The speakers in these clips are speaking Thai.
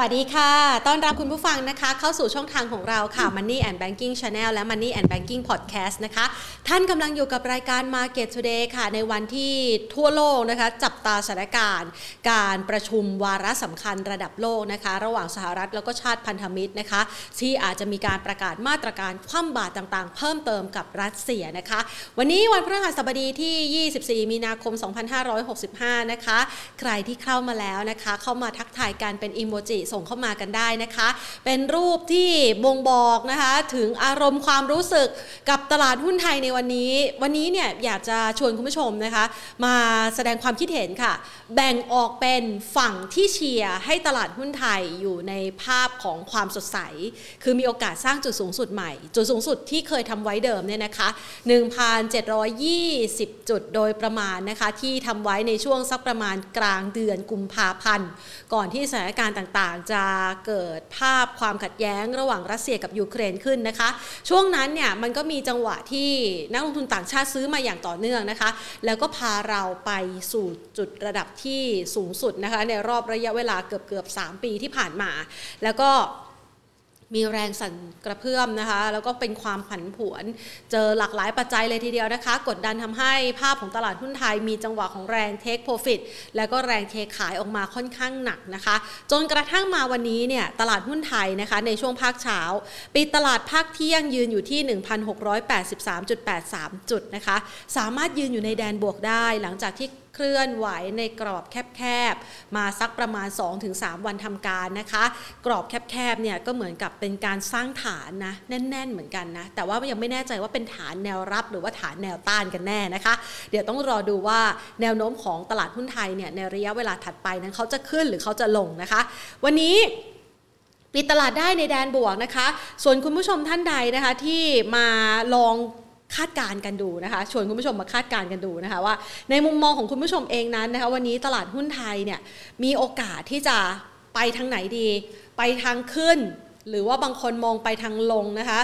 วัสดีค่ะ ต้อนรับคุณผู้ฟังนะคะ เข้าสู่ช่องทางของเราค่ะ Money and Banking Channel และ Money and Banking Podcast นะคะ ท่านกำลังอยู่กับรายการ Market Today ค่ะ ในวันที่ทั่วโลกนะคะ จับตาสถานการณ์ การประชุมวาระสำคัญระดับโลกนะคะ ระหว่างสหรัฐแล้วก็ชาติพันธมิตรนะคะ ที่อาจจะมีการประกาศมาตรการคว่ำบาตรต่างๆ เพิ่มเติมกับรัสเซียนะคะ วันนี้วันพฤหัสบดีที่ 24 มีนาคม 2565 นะคะ ใครที่เข้ามาแล้วนะคะ เข้ามาทักทายกันเป็นอีโมจิส่งเข้ามากันได้นะคะ เป็นรูปที่บ่งบอกนะคะถึงอารมณ์ความรู้สึกกับตลาดหุ้นไทยในวันนี้ วันนี้เนี่ยอยากจะชวนคุณผู้ชมนะคะ มาแสดงความคิดเห็นค่ะ แบ่งออกเป็นฝั่งที่เชียร์ให้ตลาดหุ้นไทยอยู่ในภาพของความสดใส คือมีโอกาสสร้างจุดสูงสุดใหม่ จุดสูงสุดที่เคยทำไว้เดิมเนี่ยนะคะ1,720 จุดโดยประมาณนะคะที่ทำไว้ในช่วงสักประมาณกลางเดือนกุมภาพันธ์ ก่อนที่สถานการณ์ต่างๆจะเกิดภาพความขัดแย้งระหว่างรัสเซียกับยูเครนขึ้นนะคะ ช่วงนั้นเนี่ยมันก็มีจังหวะที่นักลงทุนต่างชาติซื้อมาอย่างต่อเนื่องนะคะ แล้วก็พาเราไปสู่จุดระดับที่สูงสุดนะคะในรอบระยะเวลาเกือบเกือบ3ปีที่ผ่านมา แล้วก็ มีแรงสั่นกระเพื่อมนะคะ แล้วก็เป็นความผันผวน เจอหลากหลายปัจจัยเลยทีเดียวนะคะ กดดันทำให้ภาพของตลาดหุ้นไทย มีจังหวะของแรงเทคโปรฟิตแล้วก็แรงเทขายออกมาค่อนข้างหนักนะคะ จนกระทั่งมาวันนี้เนี่ยตลาดหุ้นไทยนะคะในช่วงภาคเช้าปิดตลาดภาคเที่ยงยืนอยู่ที่ 1,683.83 จุดนะคะ สามารถยืนอยู่ในแดนบวกได้หลังจากที่ เคลื่อนไหวในกรอบแคบๆ มาสักประมาณ 2-3 วันทำการนะคะ กรอบแคบๆเนี่ยก็เหมือนกับเป็นการสร้างฐานนะแน่น ๆ เหมือนกันนะ แต่ว่ายังไม่แน่ใจว่าเป็นฐานแนวรับหรือว่าฐานแนวต้านกันแน่นะคะ เดี๋ยวต้องรอดูว่าแนวโน้มของตลาดหุ้นไทยเนี่ยในระยะเวลาถัดไปนั้นเขาจะขึ้นหรือเขาจะลงนะคะ วันนี้ปิดตลาดได้ในแดนบวกนะคะ ส่วนคุณผู้ชมท่านใดนะคะที่มาลอง คาดการณ์กันดูนะคะ ชวนคุณผู้ชมมาคาดการณ์กันดูนะคะว่า ในมุมมองของคุณผู้ชมเองนั้นนะคะวันนี้ตลาดหุ้นไทยเนี่ยมีโอกาสที่จะไปทางไหนดี ไปทางขึ้น หรือว่าบางคนมองไปทางลงนะคะ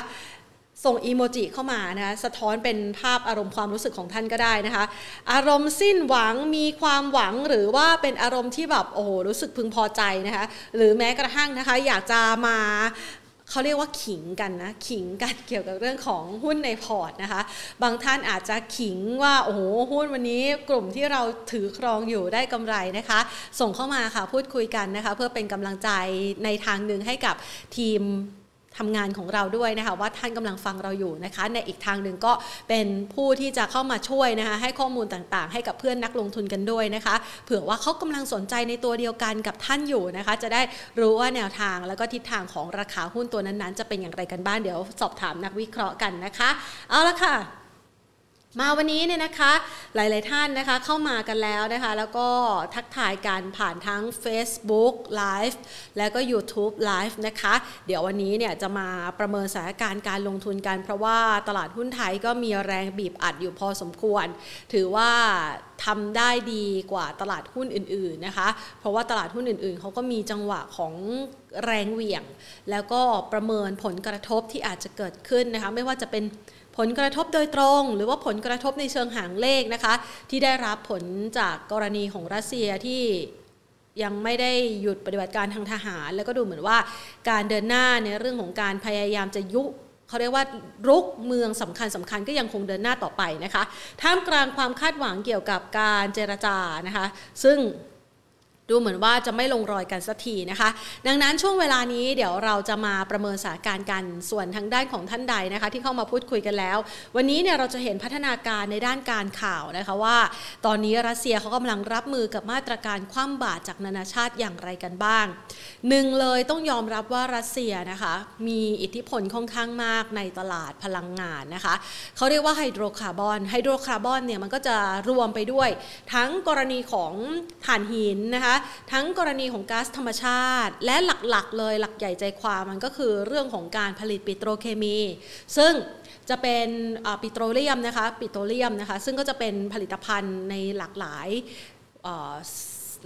ส่งอีโมจิเข้ามานะคะสะท้อนเป็นภาพอารมณ์ความรู้สึกของท่านก็ได้นะคะ อารมณ์สิ้นหวังมีความหวังหรือว่าเป็นอารมณ์ที่แบบโอ้รู้สึกพึงพอใจนะคะ หรือแม้กระทั่งนะคะ อยากจะมา เขาเรียกว่าขิงกันนะ ขิงกันเกี่ยวกับเรื่องของหุ้นในพอร์ตนะคะ บางท่านอาจจะขิงว่าโอ้โหหุ้นวันนี้กลุ่มที่เราถือครองอยู่ได้กำไรนะคะ ส่งเข้ามาค่ะพูดคุยกันนะคะ เพื่อเป็นกำลังใจในทางหนึ่งให้กับทีม ทำงานของเราด้วยนะคะว่าท่านกำลังฟังเราอยู่นะคะ ในอีกทางหนึ่งก็เป็นผู้ที่จะเข้ามาช่วยนะคะให้ข้อมูลต่างๆ ให้กับเพื่อนนักลงทุนกันด้วยนะคะ เผื่อว่าเขากำลังสนใจในตัวเดียวกันกับท่านอยู่นะคะ จะได้รู้ว่าแนวทางแล้วก็ทิศทางของราคาหุ้นตัวนั้นๆ จะเป็นอย่างไรกันบ้างเดี๋ยวสอบถามนักวิเคราะห์กันนะคะ เอาละค่ะ มาวันนี้เนี่ยนะคะหลายๆท่านนะคะเข้ามากันแล้วนะคะ แล้วก็ทักทายกันผ่านทั้ง Facebook Live แล้วก็ YouTube Live นะคะ เดี๋ยววันนี้เนี่ยจะมาประเมินสถานการณ์การลงทุนกัน เพราะว่าตลาดหุ้นไทยก็มีแรงบีบอัดอยู่พอสมควร ถือว่าทำได้ดีกว่าตลาดหุ้นอื่น ๆนะคะ เพราะว่าตลาดหุ้นอื่น ๆเขาก็มีจังหวะของแรงเหวี่ยง แล้วก็ประเมินผลกระทบที่อาจจะเกิดขึ้นนะคะไม่ว่าจะเป็น ผลกระทบโดยตรง หรือว่าผลกระทบในเชิงหางเลขนะคะ ที่ได้รับผลจากกรณีของรัสเซียที่ยังไม่ได้หยุดปฏิบัติการทางทหาร แล้วก็ดูเหมือนว่าการเดินหน้าในเรื่องของการพยายามจะยุเขาเรียกว่ารุกเมืองสำคัญสำคัญก็ยังคงเดินหน้าต่อไปนะคะ ท่ามกลางความคาดหวังเกี่ยวกับการเจรจานะคะ ซึ่ง ดูเหมือนว่าจะไม่ลงรอยกันสักทีนะคะ ดังนั้นช่วงเวลานี้เดี๋ยวเราจะมาประเมินสถานการณ์กันส่วนทางด้านของท่านใดนะคะ ที่เข้ามาพูดคุยกันแล้ว วันนี้เนี่ยเราจะเห็นพัฒนาการในด้านการข่าวนะคะว่า ตอนนี้รัสเซียเขากำลังรับมือกับมาตรการคว่ำบาตรจากนานาชาติอย่างไรกันบ้างหนึ่งเลยต้องยอมรับว่ารัสเซียนะคะ มีอิทธิพลค่อนข้างมากในตลาดพลังงานนะคะเขาเรียกว่าไฮโดรคาร์บอนไฮโดรคาร์บอนเนี่ยมันก็จะรวมไปด้วย ทั้งกรณีของถ่านหินนะคะทั้งกรณีของก๊าซธรรมชาติ และหลักๆ เลยหลักใหญ่ใจความมันก็คือเรื่องของการผลิตปิโตรเคมี ซึ่งจะเป็นปิโตรเลียมนะคะปิโตรเลียมนะคะซึ่งก็จะเป็นผลิตภัณฑ์ในหลากหลาย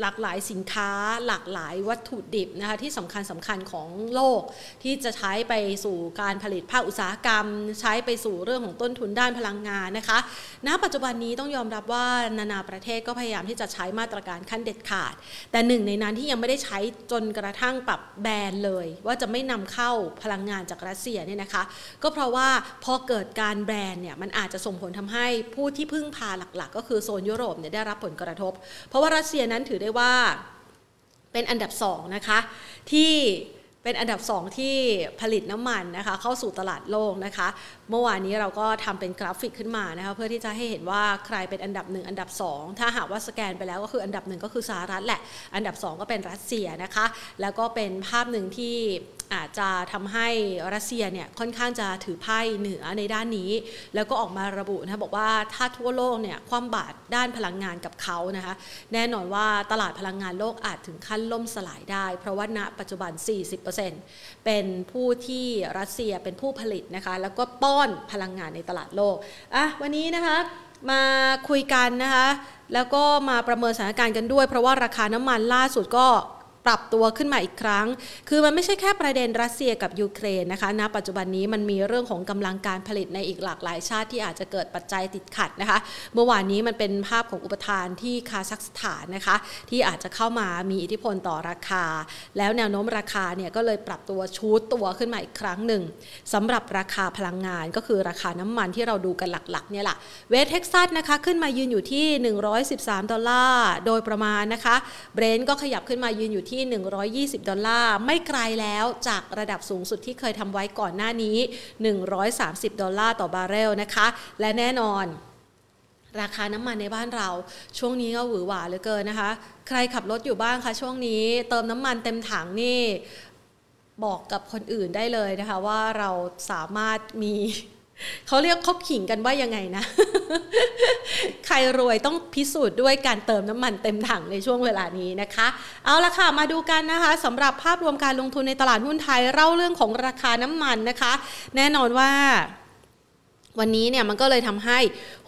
หลากหลายสินค้าหลากหลายวัตถุดิบนะคะที่สำคัญสำคัญของโลก ที่จะใช้ไปสู่การผลิตภาคอุตสาหกรรม ใช้ไปสู่เรื่องของต้นทุนด้านพลังงานนะคะ ณ ปัจจุบันนี้ต้องยอมรับว่านานาประเทศก็พยายามที่จะใช้มาตรการขั้นเด็ดขาด แต่หนึ่งในนั้นที่ยังไม่ได้ใช้จนกระทั่งปรับแบนเลย ว่าจะไม่นำเข้าพลังงานจากรัสเซียเนี่ยนะคะ ก็เพราะว่าพอเกิดการแบนเนี่ยมันอาจจะส่งผลทำให้ผู้ที่พึ่งพาหลักๆ ก็คือโซนยุโรปเนี่ยได้รับผลกระทบ เพราะว่ารัสเซียนั้นถือได้ว่าเป็นอันดับสองนะคะที่เป็นอันดับสองที่ผลิตน้ำมันนะคะเข้าสู่ตลาดโลกนะคะ เมื่อวานนี้เราก็ทำเป็นกราฟิกขึ้นมานะคะเพื่อที่จะให้เห็นว่าใครเป็นอันดับหนึ่งอันดับสองถ้าหากว่าสแกนไปแล้วก็คืออันดับหนึ่งก็คือสหรัฐแหละ อันดับสองก็เป็นรัสเซียนะคะ แล้วก็เป็นภาพหนึ่งที่ อาจจะทำให้รัสเซียเนี่ยค่อนข้างจะถือไพ่เหนือในด้านนี้ แล้วก็ออกมาระบุนะบอกว่าถ้าทั่วโลกเนี่ยคว่ำบาตรด้านพลังงานกับเขานะคะแน่นอนว่าตลาดพลังงานโลกอาจถึงขั้นล่มสลายได้ เพราะว่าณปัจจุบัน 40%เป็นผู้ที่รัสเซียเป็นผู้ผลิตนะคะแล้วก็ป้อนพลังงานในตลาดโลกอะวันนี้นะคะมาคุยกันนะคะแล้วก็มาประเมินสถานการณ์กันด้วย เพราะว่าราคาน้ำมันล่าสุดก็ ปรับตัวขึ้นมาอีกครั้ง คือมันไม่ใช่แค่ประเด็นรัสเซียกับยูเครนนะคะณปัจจุบันนี้มันมีเรื่องของกำลังการผลิตในอีกหลากหลายชาติที่อาจจะเกิดปัจจัยติดขัดนะคะ เมื่อวานนี้มันเป็นภาพของอุปทานที่คาซัคสถานนะคะ ที่อาจจะเข้ามามีอิทธิพลต่อราคา แล้วแนวโน้มราคาเนี่ยก็เลยปรับตัว shoot ตัวขึ้นมาอีกครั้งหนึ่งสำหรับราคาพลังงานก็คือราคาน้ำมันที่เราดูกันหลักๆเนี่ยแหละเวสเท็กซัสนะคะขึ้นมายืนอยู่ที่ 113 ดอลลาร์โดยประมาณนะคะเบรนท์ก็ขยับขึ้นมายืนอยู่ที่120 ดอลลาร์ ไม่ไกลแล้วจากระดับสูงสุดที่เคยทำไว้ก่อนหน้านี้ 130 ดอลลาร์ต่อบาร์เรลนะคะ และแน่นอนราคาน้ำมันในบ้านเรา ช่วงนี้ก็หวือหวาเหลือเกินนะคะ ใครขับรถอยู่บ้างคะช่วงนี้ เติมน้ำมันเต็มถังนี่บอกกับคนอื่นได้เลยนะคะ ว่าเราสามารถมี เขาเรียกคบขิงกันว่ายังไงนะ ใครรวยต้องพิสูจน์ด้วยการเติมน้ำมันเต็มถังในช่วงเวลานี้นะคะ เอาละค่ะ มาดูกันนะคะสำหรับภาพรวมการลงทุนในตลาดหุ้นไทยเล่าเรื่องของราคาน้ำมันนะคะ แน่นอนว่า วันนี้เนี่ยมันก็เลยทำให้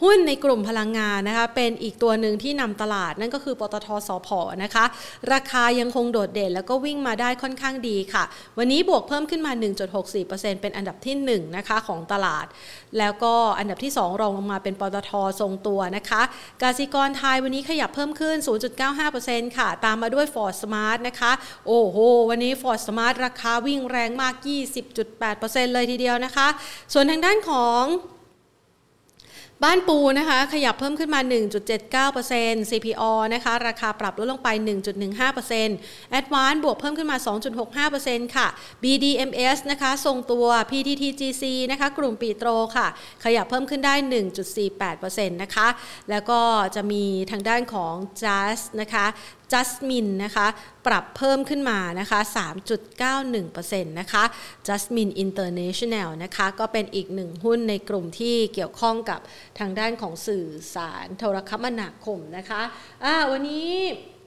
หุ้นในกลุ่มพลังงานนะคะเป็นอีกตัวหนึ่งที่นำตลาดนั่นก็คือปตทสพนะคะ ราคายังคงโดดเด่นแล้วก็วิ่งมาได้ค่อนข้างดีค่ะ วันนี้บวกเพิ่มขึ้นมา 1.64%เป็นอันดับที่1นะคะของตลาด แล้วก็อันดับที่ 2 รองลงมาเป็นปตททรงตัวนะคะกสิกรไทยวันนี้ขยับเพิ่มขึ้น 0.95%ค่ะ ตามมาด้วย Ford Smart นะคะ โอ้โห วันนี้ Ford Smart ราคาวิ่งแรงมาก 20.8%เลยทีเดียวนะคะ ส่วนทางด้านของ บ้านปูนะคะขยับเพิ่มขึ้นมา 1.79% CPO นะคะราคาปรับลดลงไป 1.15% Advance บวกเพิ่มขึ้นมา 2.65%ค่ะ BDMs นะคะทรงตัว PTTGC นะคะกลุ่มปีโตรค่ะ ขยับเพิ่มขึ้นได้ 1.48%นะคะแล้วก็จะมีทางด้านของ JAS นะคะจัสมินนะคะปรับเพิ่มขึ้นมานะคะ 3.91%นะคะจัสมินอินเตอร์เนชั่นแนลนะคะก็เป็นอีกหนึ่งหุ้นในกลุ่มที่เกี่ยวข้องกับทางด้านของสื่อสารโทรคมนาคมนะคะวันนี้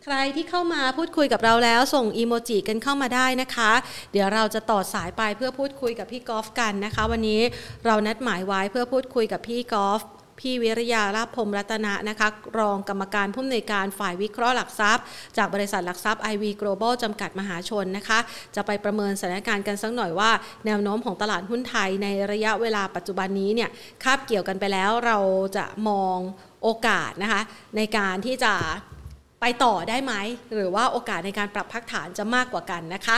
ใครที่เข้ามาพูดคุยกับเราแล้วส่งอีโมจิกันเข้ามาได้นะคะ เดี๋ยวเราจะต่อสายไปเพื่อพูดคุยกับพี่กอล์ฟกันนะคะ วันนี้เรานัดหมายไว้เพื่อพูดคุยกับพี่กอล์ฟ พี่วิริยาลาภพมรัตนะนะคะรองกรรมการผู้อำนวยการฝ่ายวิเคราะห์หลักทรัพย์ จากบริษัทหลักทรัพย์ IV Global จำกัดมหาชนนะคะ จะไปประเมินสถานการณ์กันสักหน่อยว่า แนวโน้มของตลาดหุ้นไทยในระยะเวลาปัจจุบันนี้เนี่ยคาบเกี่ยวกันไปแล้วเราจะมองโอกาสนะคะในการที่จะไปต่อได้ไหม หรือว่าโอกาสในการปรับพักฐานจะมากกว่ากันนะคะ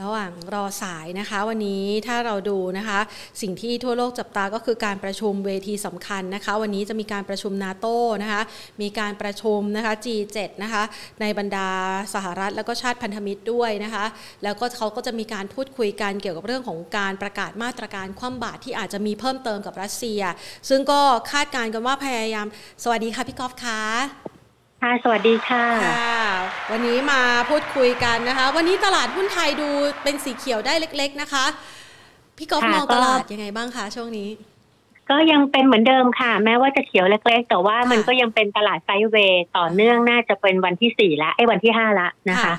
ระหว่างรอสายนะคะ วันนี้ถ้าเราดูนะคะ สิ่งที่ทั่วโลกจับตาก็คือการประชุมเวทีสำคัญนะคะ วันนี้จะมีการประชุมนาโต้นะคะ มีการประชุมนะคะ G7 นะคะ ในบรรดาสหรัฐแล้วก็ชาติพันธมิตรด้วยนะคะ แล้วก็เขาก็จะมีการพูดคุยกันเกี่ยวกับเรื่องของการประกาศมาตรการคว่ำบาตรที่อาจจะมีเพิ่มเติมกับรัสเซีย ซึ่งก็คาดการณ์กันว่าพยายาม สวัสดีค่ะพี่กอล์ฟคะ ค่ะ สวัสดีค่ะ วันนี้มาพูดคุยกันนะคะ วันนี้ตลาดหุ้นไทยดูเป็นสีเขียวได้เล็ก ๆ นะคะ พี่กอล์ฟมองตลาดยังไงบ้างคะช่วงนี้ ก็ยังเป็นเหมือนเดิมค่ะ แม้ว่าจะเขียวเล็ก ๆ แต่ว่ามันก็ยังเป็นตลาดไซเวย์ต่อเนื่องน่าจะเป็นวันที่สี่ละไอ้วันที่ห้าละนะคะ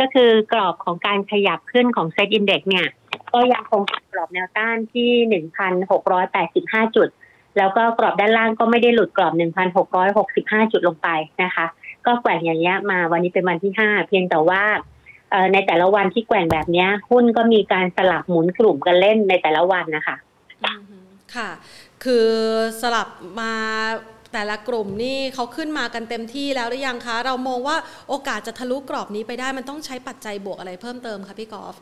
ก็คือกรอบของการขยับขึ้นของเซ็ตอินเด็กเนี่ย ก็ยังคงกรอบแนวต้านที่หนึ่งพันหกร้อยแปดสิบห้าจุด แล้วก็กรอบด้านล่างก็ไม่ได้หลุดกรอบ 1,665 จุดลงไปนะคะ ก็แกว่งอย่างเงี้ยมาวันนี้เป็นวันที่ห้าเพียงแต่ว่าในแต่ละวันที่แกว่งแบบนี้หุ้นก็มีการสลับหมุนกลุ่มกันเล่นในแต่ละวันนะคะค่ะ คือสลับมาแต่ละกลุ่มนี่เขาขึ้นมากันเต็มที่แล้วหรือยังคะ เรามองว่าโอกาสจะทะลุกรอบนี้ไปได้มันต้องใช้ปัจจัยบวกอะไรเพิ่มเติมคะพี่กอล์ฟ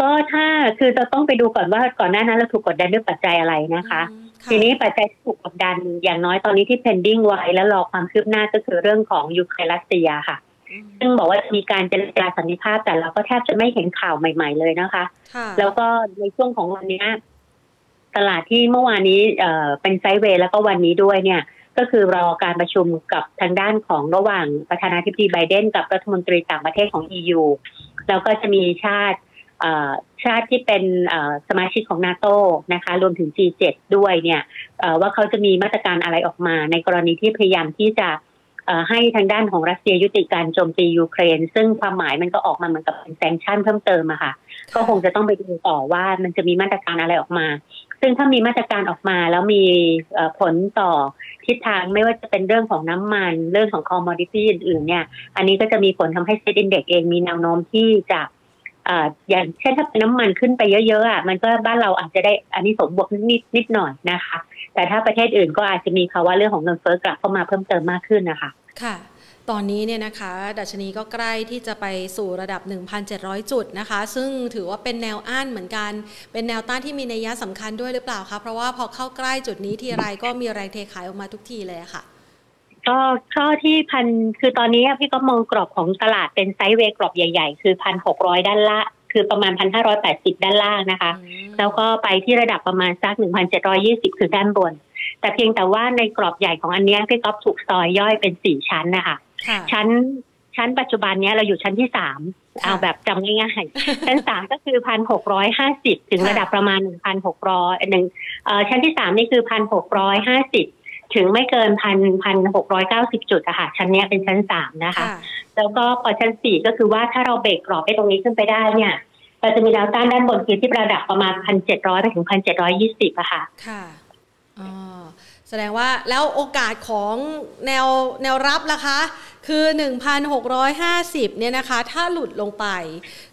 ก็ถ้าคือจะต้องไปดูก่อนว่าก่อนหน้านั้นเราถูกกดดันด้วยปัจจัยอะไรนะคะ ทีนี้ปัจจัยที่ถูกกดดันอย่างน้อยตอนนี้ที่ pending ไว้แล้วรอความคืบหน้าก็คือเรื่องของยูเครนรัสเซียค่ะ ซึ่งบอกว่ามีการเจรจาสันติภาพแต่เราก็แทบจะไม่เห็นข่าวใหม่ ๆเลยนะคะ แล้วก็ในช่วงของวันนี้ตลาดที่เมื่อวานนี้เเป็นไซด์เวย์แล้วก็วันนี้ด้วยเนี่ย ก็คือรอการประชุมกับทางด้านของระหว่างประธานาธิบดีไบเดนกับรัฐมนตรีต่างประเทศของ EU แล้วก็จะมีชาติ ชาติที่เป็นสมาชิกของนาโตนะคะ รวมถึง G7 ด้วยเนี่ยว่าเขาจะมีมาตรการอะไรออกมา ในกรณีที่พยายามที่จะให้ทางด้านของรัสเซียยุติการโจมตียูเครน ซึ่งความหมายมันก็ออกมาเหมือนกับเป็น sanction เพิ่มเติมอะค่ะ ก็คงจะต้องไปดูต่อว่ามันจะมีมาตรการอะไรออกมา ซึ่งถ้ามีมาตรการออกมาแล้วมีผลต่อทิศทางไม่ว่าจะเป็นเรื่องของน้ำมัน เรื่องของ commodity อื่นๆเนี่ย อันนี้ก็จะมีผลทำให้เซ็ตอินเด็กเองมีแนวโน้มที่จะ อย่างเช่นถ้าเป็นน้ำมันขึ้นไปเยอะๆอะมันก็บ้านเราอาจจะได้อันนี้สมบวกนิดนิดหน่อยนะคะ แต่ถ้าประเทศอื่นก็อาจจะมีภาวะเรื่องของเงินเฟ้อกลับเข้ามาเพิ่มเติมมากขึ้นนะคะค่ะตอนนี้เนี่ยนะคะ ดัชนีก็ใกล้ที่จะไปสู่ระดับ 1,700 จุดนะคะ ซึ่งถือว่าเป็นแนวอ้านเหมือนกัน เป็นแนวต้านที่มีนัยยะสำคัญด้วยหรือเปล่าคะเพราะว่าพอเข้าใกล้จุดนี้ทีไรก็มีแรงเทขายออกมาทุกทีเลยค่ะ ก็ข้อที่พันคือตอนนี้พี่ก็มองกรอบของตลาดเป็นไซด์เวย์กรอบใหญ่ ๆ คือพันหกร้อยด้านละคือประมาณพันห้าร้อยแปดสิบด้านล่างนะคะ แล้วก็ไปที่ระดับประมาณสักหนึ่งพันเจ็ดร้อยี่สิบคือด้านบน แต่เพียงแต่ว่าในกรอบใหญ่ของอันนี้พี่ก๊อฟถูกซอยย่อยเป็นสี่ชั้นนะคะชั้นชั้นปัจจุบันนี้เราอยู่ชั้นที่สามเอาแบบจำง่ายๆชั้นสามก็คือพันหกร้อยห้าสิบถึงระดับประมาณหนึ่งพันหกร้อยหนึ่งชั้นที่สามนี่คือพันหกร้อยห้าสิบ ถึงไม่เกินพันพันหกร้อยเก้าสิบจุดอะค่ะชั้นนี้เป็นชั้นสามนะคะ แล้วก็พอชั้นสี่ก็คือว่าถ้าเราเบรกกรอบไปตรงนี้ขึ้นไปได้เนี่ยเราจะมีแนวต้านด้านบนคือที่ระดับประมาณพันเจ็ดร้อยไปถึงพันเจ็ดร้อยยี่สิบอะค่ะ ค่ะอ๋อแสดงว่าแล้วโอกาสของแนวแนวรับล่ะคะ คือ 1,650 เนี่ยนะคะ ถ้าหลุดลงไป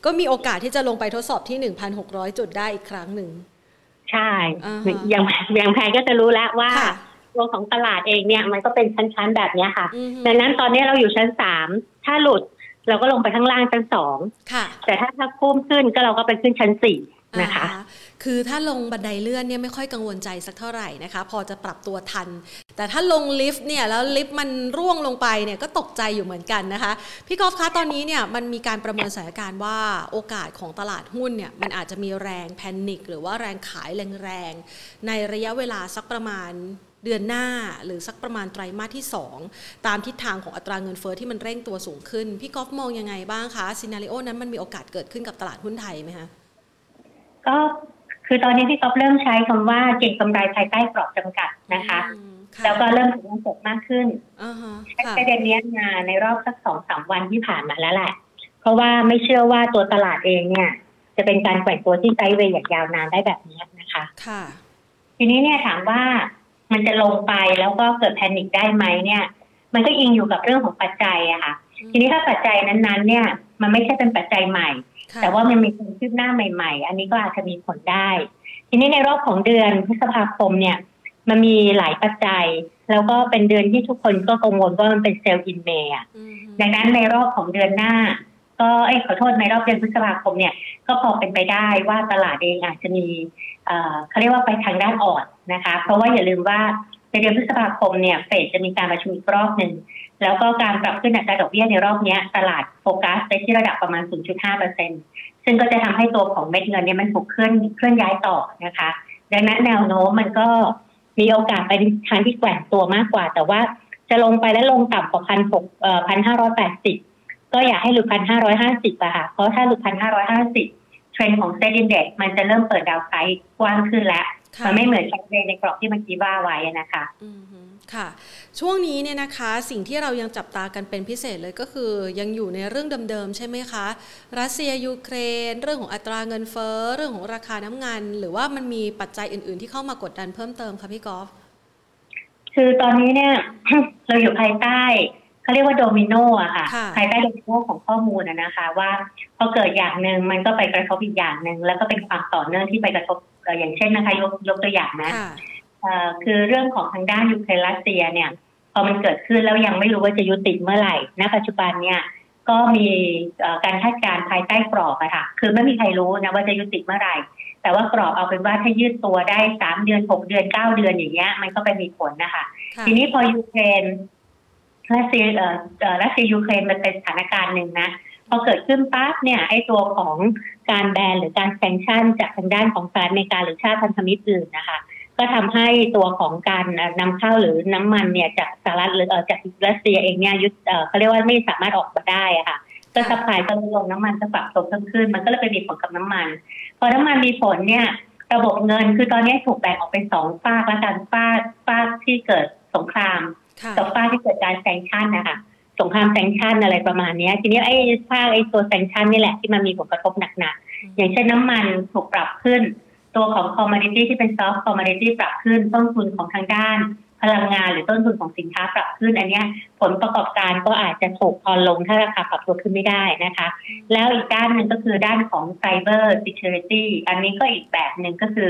ก็มีโอกาสที่จะลงไปทดสอบที่ 1,600 จุดได้อีกครั้งหนึ่ง ใช่ อย่างอย่างแพงก็จะรู้แล้วว่า ตัวของตลาดเองเนี่ยมันก็เป็นชั้นๆแบบนี้ค่ะ ดังนั้นตอนนี้เราอยู่ชั้นสามถ้าหลุดเราก็ลงไปข้างล่างชั้นสองแต่ถ้าถ้าพุ่มขึ้นก็เราก็ไปขึ้นชั้นสี่นะคะ คือถ้าลงบันไดเลื่อนเนี่ยไม่ค่อยกังวลใจสักเท่าไหร่นะคะ พอจะปรับตัวทัน แต่ถ้าลงลิฟต์เนี่ยแล้วลิฟต์มันร่วงลงไปเนี่ยก็ตกใจอยู่เหมือนกันนะคะ พี่กอล์ฟคะตอนนี้เนี่ยมันมีการประเมินสถานการณ์ว่าโอกาสของตลาดหุ้นเนี่ยมันอาจจะมีแรง panic หรือว่าแรงขายแรงๆในระยะเวลาสักประมาณ เดือนหน้าหรือสักประมาณไตรมาสที่ 2 ตามทิศทางของอัตราเงินเฟ้อที่มันเร่งตัวสูงขึ้น พี่กอล์ฟมองยังไงบ้างคะ scenario นั้นมันมีโอกาสเกิดขึ้นกับตลาดหุ้นไทยไหมคะก็คือตอนนี้พี่ก๊อฟเริ่มใช้คำว่าเก็งกำไรภายใต้กรอบจำกัดนะคะแล้วก็เริ่มถือเงินสดมากขึ้นใช้ประเด็นนี้มาในรอบสักสองสามวันที่ผ่านมาแล้วแหละ เพราะว่าไม่เชื่อว่าตัวตลาดเองเนี่ย จะเป็นการแกว่งตัวที่ sideway อย่างยาวนานได้แบบนี้นะคะ ค่ะ ทีนี้เนี่ยถามว่า มันจะลงไปแล้วก็เกิด panic ได้ไหมเนี่ย มันก็อิงอยู่กับเรื่องของปัจจัยอะค่ะ ทีนี้ถ้าปัจจัยนั้นๆ เนี่ย มันไม่ใช่เป็นปัจจัยใหม่ แต่ว่ามันมีความคืบหน้าใหม่ ๆ อันนี้ก็อาจจะมีผลได้ ทีนี้ในรอบของเดือนพฤษภาคมเนี่ย มันมีหลายปัจจัย แล้วก็เป็นเดือนที่ทุกคนก็กังวลว่ามันเป็น Sell in Mayดังนั้นในรอบของเดือนหน้า ก็เอ้ขอโทษในรอบเดือนพฤษภาคมเนี่ยก็พอเป็นไปได้ว่าตลาดเองอาจจะมีเขาเรียกว่าไปทางด้านอ่อนนะคะ เพราะว่าอย่าลืมว่าในเดือนพฤษภาคมเนี่ยเฟดจะมีการประชุมอีกรอบหนึ่งแล้วก็การปรับขึ้นอัตราดอกเบี้ยในรอบนี้ตลาดโฟกัสไปที่ระดับประมาณ 0.5เปอร์เซ็นซึ่งก็จะทำให้ตัวของเม็ดเงินเนี่ยมันถูกเคลื่อนเคลื่อนย้ายต่อนะคะ ดังนั้นแนวโน้มมันก็มีโอกาสไปทางที่แกว่งตัวมากกว่า แต่ว่าจะลงไปแล้วลงต่ำกว่าพันหกเอ่อพันห้าร้อยแปดสิบ ก็อยากให้หลุดพันห้าร้อยห้าสิบอะค่ะ เพราะถ้าหลุดพันห้าร้อยห้าสิบเทรนด์ของเซ็นดินเด็กมันจะเริ่มเปิดดาวไซด์กว้างขึ้นแล้วมันไม่เหมือนแคมเปญในกรอบที่เมื่อกี้ว่าไว้นะคะค่ะ ช่วงนี้เนี่ยนะคะสิ่งที่เรายังจับตากันเป็นพิเศษเลยก็คือ ยังอยู่ในเรื่องเดิมๆใช่ไหมคะ รัสเซียยูเครน เรื่องของอัตราเงินเฟ้อเรื่องของราคาน้ำงานหรือว่ามันมีปัจจัยอื่นๆ ที่เข้ามากดดันเพิ่มเติมคะพี่กอล์ฟคือตอนนี้เนี่ยเราอยู่ภายใต้ เขาเรียกว่าโดมิโนอะค่ะภายใต้โดมิโนของข้อมูลนะคะว่าพอเกิดอย่างหนึ่งมันก็ไปกระทบอีกอย่างหนึ่งแล้วก็เป็นความต่อเนื่องที่ไปกระทบอย่างเช่นนะคะยกยกตัวอย่างนะคือเรื่องของทางด้านยูเครนรัสเซียเนี่ย พอมันเกิดขึ้นแล้วยังไม่รู้ว่าจะยุติเมื่อไหร่ณปัจจุบันเนี่ยก็มีการคาดการณ์ภายใต้กรอบอะค่ะคือไม่มีใครรู้นะว่าจะยุติเมื่อไหร่ แต่ว่ากรอบเอาเป็นว่าถ้ายืดตัวได้สามเดือนหกเดือนเก้าเดือนอย่างเงี้ย มันก็ไปมีผลนะคะ ทีนี้พอยูเครน รัสเซียเอ่อรัสเซียยูเครนมันเป็นสถานการณ์หนึ่งนะพอเกิดขึ้นปั๊บเนี่ยไอ้ตัวของการแบนหรือการ sanction จากทางด้านของสหรัฐอเมริกาหรือชาติพันธมิตรอื่นนะคะก็ทำให้ตัวของการนำเข้าหรือน้ำมันเนี่ยจากสหรัฐหรือจากรัสเซียเองเนี่ยยุดเขาเรียกว่าไม่สามารถออกมาได้ค่ะก็ supply ก็ลดลงน้ำมันก็ปรับตัวเพิ่มขึ้น มันก็เลยไปมีผลกับน้ำมัน พอน้ำมันมีผลเนี่ยระบบเงินคือตอนนี้ถูกแบ่งออกเป็นสองฟากแล้วกันฟากฟากที่เกิดสงคราม กับฟากที่เกิดการ sanction นะคะสงคราม sanction อะไรประมาณนี้ทีนี้ไอ้ภาคไอ้ตัว sanction นี่แหละที่มันมีผลกระทบหนักๆอย่างเช่นน้ำมันถูกปรับขึ้น ตัวของคอมม o ดิตี้ที่เป็นซอฟต์คอมม o ดิตี้ปรับขึ้นต้นทุนของทางด้านพลังงานหรือต้นทุนของสินค้าปรับขึ้นอันนี้ผลประกอบการก็อาจจะถูกพอลงถ้าราคาปรับตัวขึ้นไม่ได้นะคะ แล้วอีกด้านหนึ่งก็คือด้านของ Cyber Security อันนี้ก็อีกแบบหนึ่งก็คือ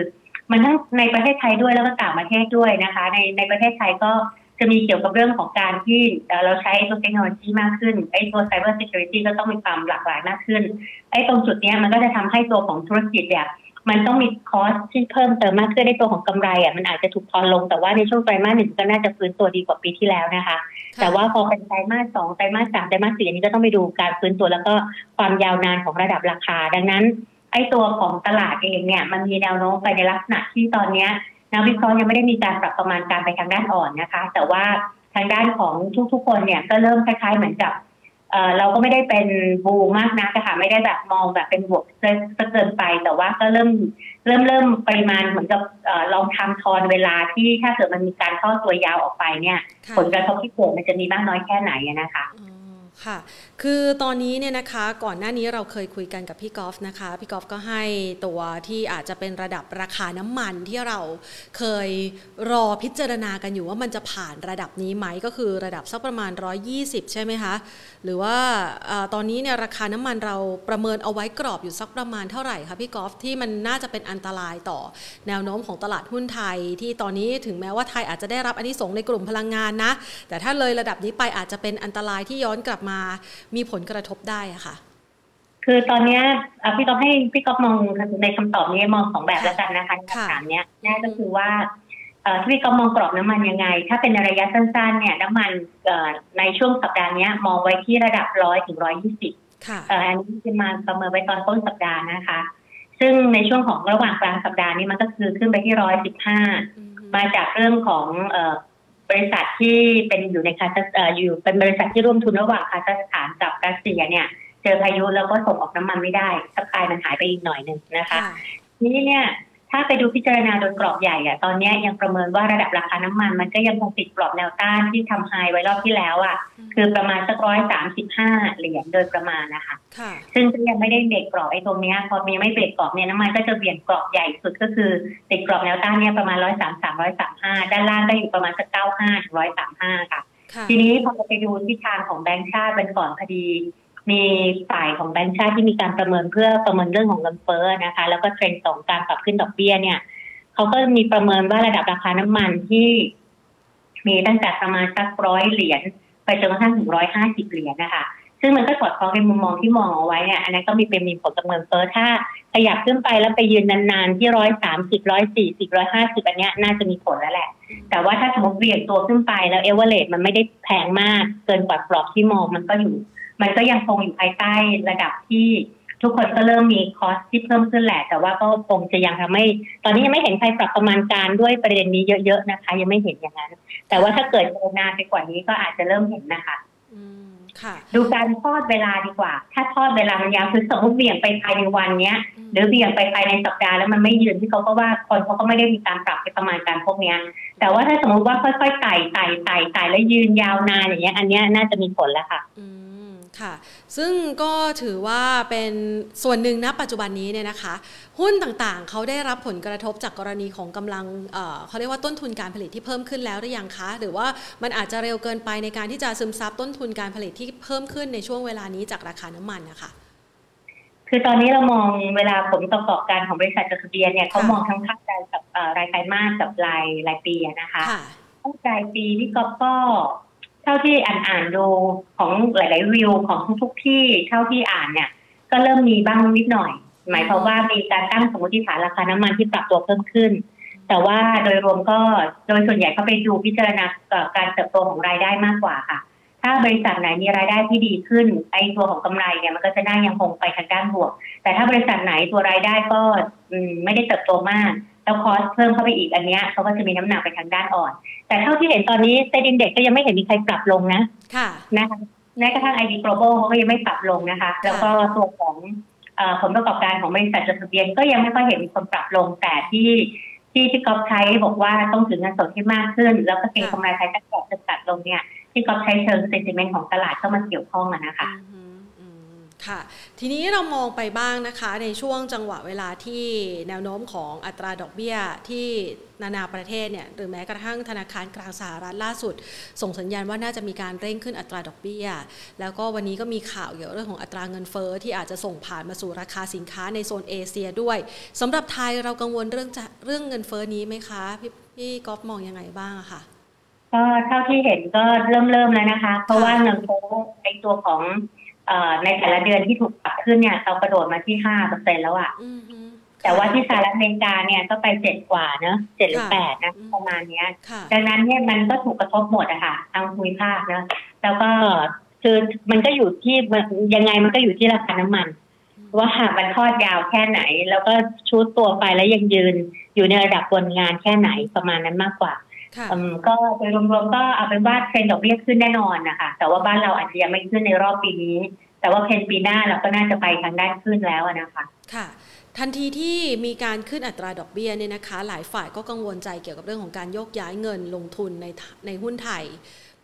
มันทั้งในประเทศไทยด้วยแล้วก็ต่างประเทศด้วยนะคะ ในในประเทศไทยก็ จะมีเกี่ยวกับเรื่องของการที่เราใช้ตัวเทคโนโลยีมากขึ้นไอ้ตัว Cyber Security ก็ต้องมีความหลากหลายมากขึ้นไอ้ตรงจุดนี้มันก็จะทำให้ตัวของธุรกิจเนี่ยมันต้องมีคอสที่เพิ่มเติมมากขึ้นในตัวของกำไรอะมันอาจจะถูกพอลงแต่ว่าในช่วงไตรมาสหนึ่งก็น่าจะฟื้นตัวดีกว่าปีที่แล้วนะคะ แต่ว่าพอเป็นไตรมาสสองไตรมาสสามไตรมาสสี่อันนี้ก็ต้องไปดูการฟื้นตัวแล้วก็ความยาวนานของระดับราคา ดังนั้นไอ้ตัวของตลาดเองเนี่ยมันมีแนวโน้มไปในลักษณะที่ตอนเนี้ย นักวิเคราะห์ยังไม่ได้มีการปรับประมาณการไปทางด้านอ่อนนะคะ แต่ว่าทางด้านของทุกๆคนเนี่ยก็เริ่มคล้ายๆเหมือนกับเราก็ไม่ได้เป็นบูมากนะค่ะไม่ได้แบบมองแบบเป็นบวกเกินไปแต่ว่าก็เริ่มเริ่มเริ่มปริมาณเหมือนกับลองทำทอนเวลาที่ถ้าเกิดมันมีการทอดตัวยาวออกไปเนี่ย ผลกระทบที่เกิดมันจะมีมากน้อยแค่ไหนนะคะ ค่ะ คือตอนนี้เนี่ยนะคะก่อนหน้านี้เราเคยคุยกันกับพี่กอล์ฟนะคะ พี่กอล์ฟก็ให้ตัวที่อาจจะเป็นระดับราคาน้ำมันที่เราเคยรอพิจารณากันอยู่ว่ามันจะผ่านระดับนี้ไหมก็คือระดับสักประมาณ 120 ใช่ไหมคะหรือว่าอตอนนี้เนี่ยราคาน้ำมันเราประเมินเอาไว้กรอบอยู่สักประมาณเท่าไหร่คะพี่กอล์ฟที่มันน่าจะเป็นอันตรายต่อแนวโน้มของตลาดหุ้นไทย ที่ตอนนี้ถึงแม้ว่าไทยอาจจะได้รับอันนี้สงในกลุ่มพลังงานนะแต่ถ้าเลยระดับนี้ไปอาจจะเป็นอันตรายที่ย้อนกลับมามีผลกระทบได้อะค่ะ คือตอนนี้พี่ต้องให้พี่ก๊อฟมองในคำตอบนี้มองสองแบบแล้วกันนะคะคำถามนี้นี่ก็คือว่าที่พี่ก๊อฟมองกรอบน้ำมันยังไง ถ้าเป็นในระยะสั้นๆเนี่ยน้ำมันในช่วงสัปดาห์นี้มองไว้ที่ระดับร้อยถึงร้อยยี่สิบอันนี้จะมาประเมินไว้ตอนต้นสัปดาห์นะคะ ซึ่งในช่วงของระหว่างกลางสัปดาห์นี้มันก็คือขึ้นไปที่ร้อยสิบห้ามาจากเรื่องของ บริษัทที่เป็นอยู่ในคาซัสอยู่เป็นบริษัทที่ร่วมทุนระหว่างคาซัสถานกับรัสเซียเนี่ยเจอพายุแล้วก็ส่งออกน้ำมันไม่ได้สัพพายมันหายไปอีกหน่อยหนึ่งนะคะ นี่เนี่ย ถ้าไปดูพิจารณาโดยกรอบใหญ่อะตอนนี้ยังประเมินว่าระดับราคาน้ำมัน มันก็ยังคงติดกรอบแนวต้านที่ทำไฮไว้รอบที่แล้วอะคือประมาณสักร้อยสามสิบห้าเหรียญโดยประมาณนะคะซึ่งยังไม่ได้เบรกกรอบไอ้ตรงนี้พอมีไม่เบรกกรอบเนี่ยน้ำมันก็จะเบี่ยงกรอบใหญ่สุดก็คือติดกรอบแนวต้านเนี่ยประมาณร้อยสามสามร้อยสามห้าด้านล่างก็อยู่ประมาณสักเก้าห้าถึงร้อยสามห้าค่ะ ทีนี้พอเราไปดูทิศทางของแบงก์ชาติเป็นก่อนคดี มีฝ่ายของแบงก์ชาติที่มีการประเมินเพื่อประเมินเรื่องของเงินเฟ้อนะคะ แล้วก็เทรนด์ของการปรับขึ้นดอกเบี้ยเนี่ยเขาก็มีประเมินว่าระดับราคาน้ำมันที่ มีตั้งแต่ประมาณสักร้อยเหรียญไปจนกระทั่งถึงร้อยห้าสิบเหรียญนะคะ ซึ่งมันก็สอดคล้องในมุมมองที่มองเอาไว้เนี่ยอันนั้นก็มีเป็นมีผลกับเงินเฟ้อถ้าขยับขึ้นไปแล้วไปยืนนานๆ ที่ร้อยสามสิบร้อยสี่สิบร้อยห้าสิบอันนี้น่าจะมีผลแล้วแหละ แต่ว่าถ้าสมมติเวียงตัวขึ้นไปแล้วเอเวอเรสมันไม่ได้แพงมาก เกินกว่ากรอบที่มองมันก็อยู่ มันก็ยังคงอยู่ภายใต้ระดับที่ทุกคนก็เริ่มมีคอสที่เพิ่มขึ้นแหละ แต่ว่าก็คงจะยังทำให้ตอนนี้ยังไม่เห็นใครปรับประมาณการด้วยประเด็นนี้เยอะๆนะคะ ยังไม่เห็นอย่างนั้น แต่ว่าถ้าเกิดนานไปกว่านี้ก็อาจจะเริ่มเห็นนะคะดูการทอดเวลาดีกว่า ถ้าทอดเวลามันยาวคือสมมติเบี่ยงไปภายในวันเนี้ย หรือเบี่ยงไปภายในสัปดาห์แล้วมันไม่ยืนที่เขาก็ว่าคนเขาก็ไม่ได้มีการปรับไปประมาณการพวกเนี้ย แต่ว่าถ้าสมมติว่าค่อยๆไต่ไต่ไต่ไต่แล้วยืนยาวนานอย่างเงี้ย อันเนี้ยน่าจะมีผลแล้วค่ะ ค่ะ ซึ่งก็ถือว่าเป็นส่วนหนึ่งณปัจจุบันนี้เนี่ยนะคะ หุ้นต่างๆ เขาได้รับผลกระทบจากกรณีของกำลังเเขาเรียกว่าต้นทุนการผลิตที่เพิ่มขึ้นแล้วหรือยังคะ หรือว่ามันอาจจะเร็วเกินไปในการที่จะซึมซับต้นทุนการผลิตที่เพิ่มขึ้นในช่วงเวลานี้จากราคาน้ำมันนะคะคือตอนนี้เรามองเวลาผลประกอบการของบริษัทจดทะเบียนเนี่ยเขามองทั้งภาครายกับรายไตรมาสกับรายรายปีนะคะตั้งรายปีพี่ก๊อฟก็ เท่าที่อ่านอ่านดูของหลาย ๆ วิวของทุก ๆ ที่เท่าที่อ่านเนี่ย ก็เริ่มมีบ้างนิดหน่อย หมายความว่ามีการตั้งสมมติฐานราคาน้ำมันที่ปรับตัวเพิ่มขึ้น แต่ว่าโดยรวมก็โดยส่วนใหญ่เขาไปดูพิจารณาการเติบโตของรายได้มากกว่าค่ะ ถ้าบริษัทไหนมีรายได้ที่ดีขึ้น ไอตัวของกำไรเนี่ยมันก็จะได้ยังคงไปทางด้านบวก แต่ถ้าบริษัทไหนตัวรายได้ก็ไม่ได้เติบโตมาก แล้วคอสเพิ่มเข้าไปอีกอันเนี้ยเขาก็จะมีน้ำหนักไปทางด้านอ่อน แต่เท่าที่เห็นตอนนี้เซ็นดินเด็กก็ยังไม่เห็นมีใครปรับลงนะค่ะนะคะแม้กระทั่งไอดีโกลบอลเขาก็ยังไม่ปรับลงนะคะ แล้วก็ตัวของผลประกอบการของบริษัทจดทะเบียนก็ยังไม่ค่อยเห็นมีคนปรับลงแต่ที่ที่ที่กอฟใช้บอกว่าต้องถึงเงินสดที่มากขึ้น แล้วก็เก็งกำไรภายใต้กรอบจะตัดลงเนี่ยที่ก็ใช้เชิงเซนติเมนต์ของตลาดเข้ามาเกี่ยวข้องนะคะ ค่ะ ทีนี้เรามองไปบ้างนะคะในช่วงจังหวะเวลาที่แนวโน้มของอัตราดอกเบี้ยที่นานาประเทศเนี่ยหรือแม้กระทั่งธนาคารกลางสหรัฐล่าสุด ส่งสัญญาณว่าน่าจะมีการเร่งขึ้นอัตราดอกเบี้ย แล้วก็วันนี้ก็มีข่าวเกี่ยวกับเรื่องของอัตราเงินเฟอ้อที่อาจจะส่งผ่านมาสู่ราคาสินค้าในโซนเอเชียด้วยสำหรับไทยเรากังวลเรื่องจะเรื่องเงินเฟอ้อนี้ไหมคะพี่พี่ก๊อฟมองยังไงบ้างคะก็เท่าที่เห็นก็เริ่มเริ่มแล้วนะคะ เพราะว่าเงินโฟ้ในตัวของ ในแต่ละเดือนที่ถูกปรับขึ้นเนี่ยเรากระโดดมาที่ห้าเปอร์เซ็นแล้วอะ่ะแต่ว่าที่สหรัฐอเมริกาเนี่ยก็ไปเจ็ดกว่าเนอะเจ็ดหรือแปดนะประมาณเนี้ย ดังนั้นเนี่ยมันก็ถูกกระทบหมดอะค่ะทางภูมิภาคนะแล้วก็คือมันก็อยู่ที่ยังไงมันก็อยู่ที่ราคาน้ำมัน ว่าหากมันทอดยาวแค่ไหน แล้วก็ชุดตัวไปแล้วยังยืนอยู่ในระดับบนงานแค่ไหนประมาณนั้นมากกว่า ก็โดยรวมๆก็เอาเป็นว่าเทรนดดอกเบี้ยขึ้นแน่นอนนะคะแต่ว่าบ้านเราอาจจะยังไม่ขึ้นในรอบปีนี้ แต่ว่าเพนปีหน้าเราก็น่าจะไปทางด้านขึ้นแล้วนะคะค่ะทันทีที่มีการขึ้นอัตราดอกเบี้ยเนี่ยนะคะ หลายฝ่ายก็กังวลใจเกี่ยวกับเรื่องของการโยกย้ายเงินลงทุนในในหุ้นไทย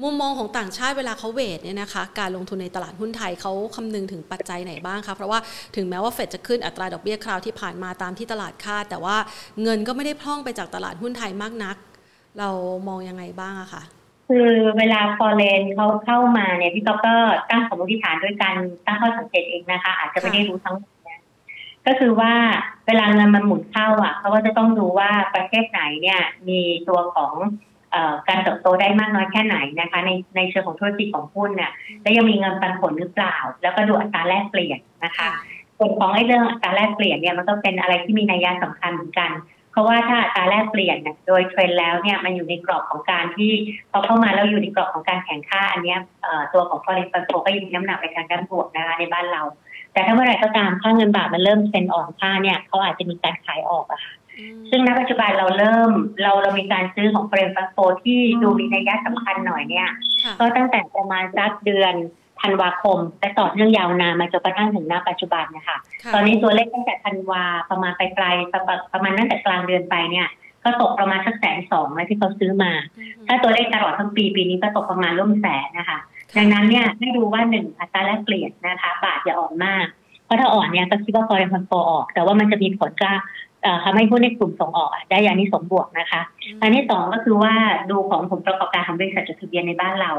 มุมมองของต่างชาติเวลาเขาเวทเนี่ยนะคะ การลงทุนในตลาดหุ้นไทยเขาคำนึงถึงปัจจัยไหนบ้างคะเพราะว่าถึงแม้ว่าเฟดจะขึ้นอัตราดอกเบี้ยคราวที่ผ่านมาตามที่ตลาดคาดแต่ว่าเงินก็ไม่ได้พร่องไปจากตลาดหุ้นไทยมากนัก เรามองยังไงบ้างอะคะคือเวลาฟอร์เรนเขาเข้ามาเนี่ยพี่ก๊อฟก็ตั้งสมมติฐานด้วยการตั้งข้อสังเกตเองนะคะ อาจจะไม่ได้รู้ทั้งหมดนะก็คือว่าเวลาเงินมันหมุนเข้าอะเขาก็จะต้องดูว่าประเทศไหนเนี่ยมีตัวของการเติบโตได้มากน้อยแค่ไหนนะคะ ในในเชิงของธุรกิจของหุ้นเนี่ยแล้วยังมีเงินปันผลหรือเปล่า แล้วก็ดูอัตราแลกเปลี่ยนนะคะส่วนของไอ้เรื่องอัตราแลกเปลี่ยนเนี่ยมันก็เป็นอะไรที่มีนัยยะสำคัญเหมือนกันเพ ราะว่าถ้าอัตราแลกเปลี่ยนโดยเทรนแล้วเนี่ยมันอยู่ในกรอบของการที่พอเข้ามาแล้วอยู่ในกรอบของการแข่งค่าอันนี้ตัวของ foreign fund flow ก็ยังมีน้ำหนักไปทางด้านบวกนะคะในบ้านเรา แต่ถ้าเมื่อไหร่ก็ตามค่าเงินบาทมันเริ่มเซ็นอ่อนค่าเนี่ยเขาอาจจะมีการขายออกอะค่ะซึ่งณปัจจุบันเราเริ่มเราเรามีการซื้อของ foreign fund flow ที่ดูมีนัยยะสำคัญหน่อยเนี่ย ก็ตั้งแต่ประมาณสักเดือน ธันวาคมและต่อเนื่องยาวนานมาจนกระทั่งถึงณปัจจุบันนะคะตอนนี้ตัวเลขตั้งแต่ธันวาประมาณปลายปลายประมาณตั้งแต่กลางเดือนไปเนี่ย ก็ตกประมาณสักแสนสองแล้วที่เขาซื้อมา ถ้าตัวเลขตลอดทั้งปีปีนี้ก็ตกประมาณร่วมแสนนะคะ ดังนั้นเนี่ยให้ดูว่าหนึ่งอัตราแลกเปลี่ยนนะคะ บาทอย่าอ่อนมากเพราะถ้าอ่อนเนี่ยก็คิดว่า foreign fund flow ออก แต่ว่ามันจะมีผลก็ทำให้ผู้ในกลุ่มส่งออกได้อย่างนี้สมบวกนะคะ อันที่สองก็คือว่าดูของผลประกอบการของบริษัทจดทะเบียนในบ้านเรา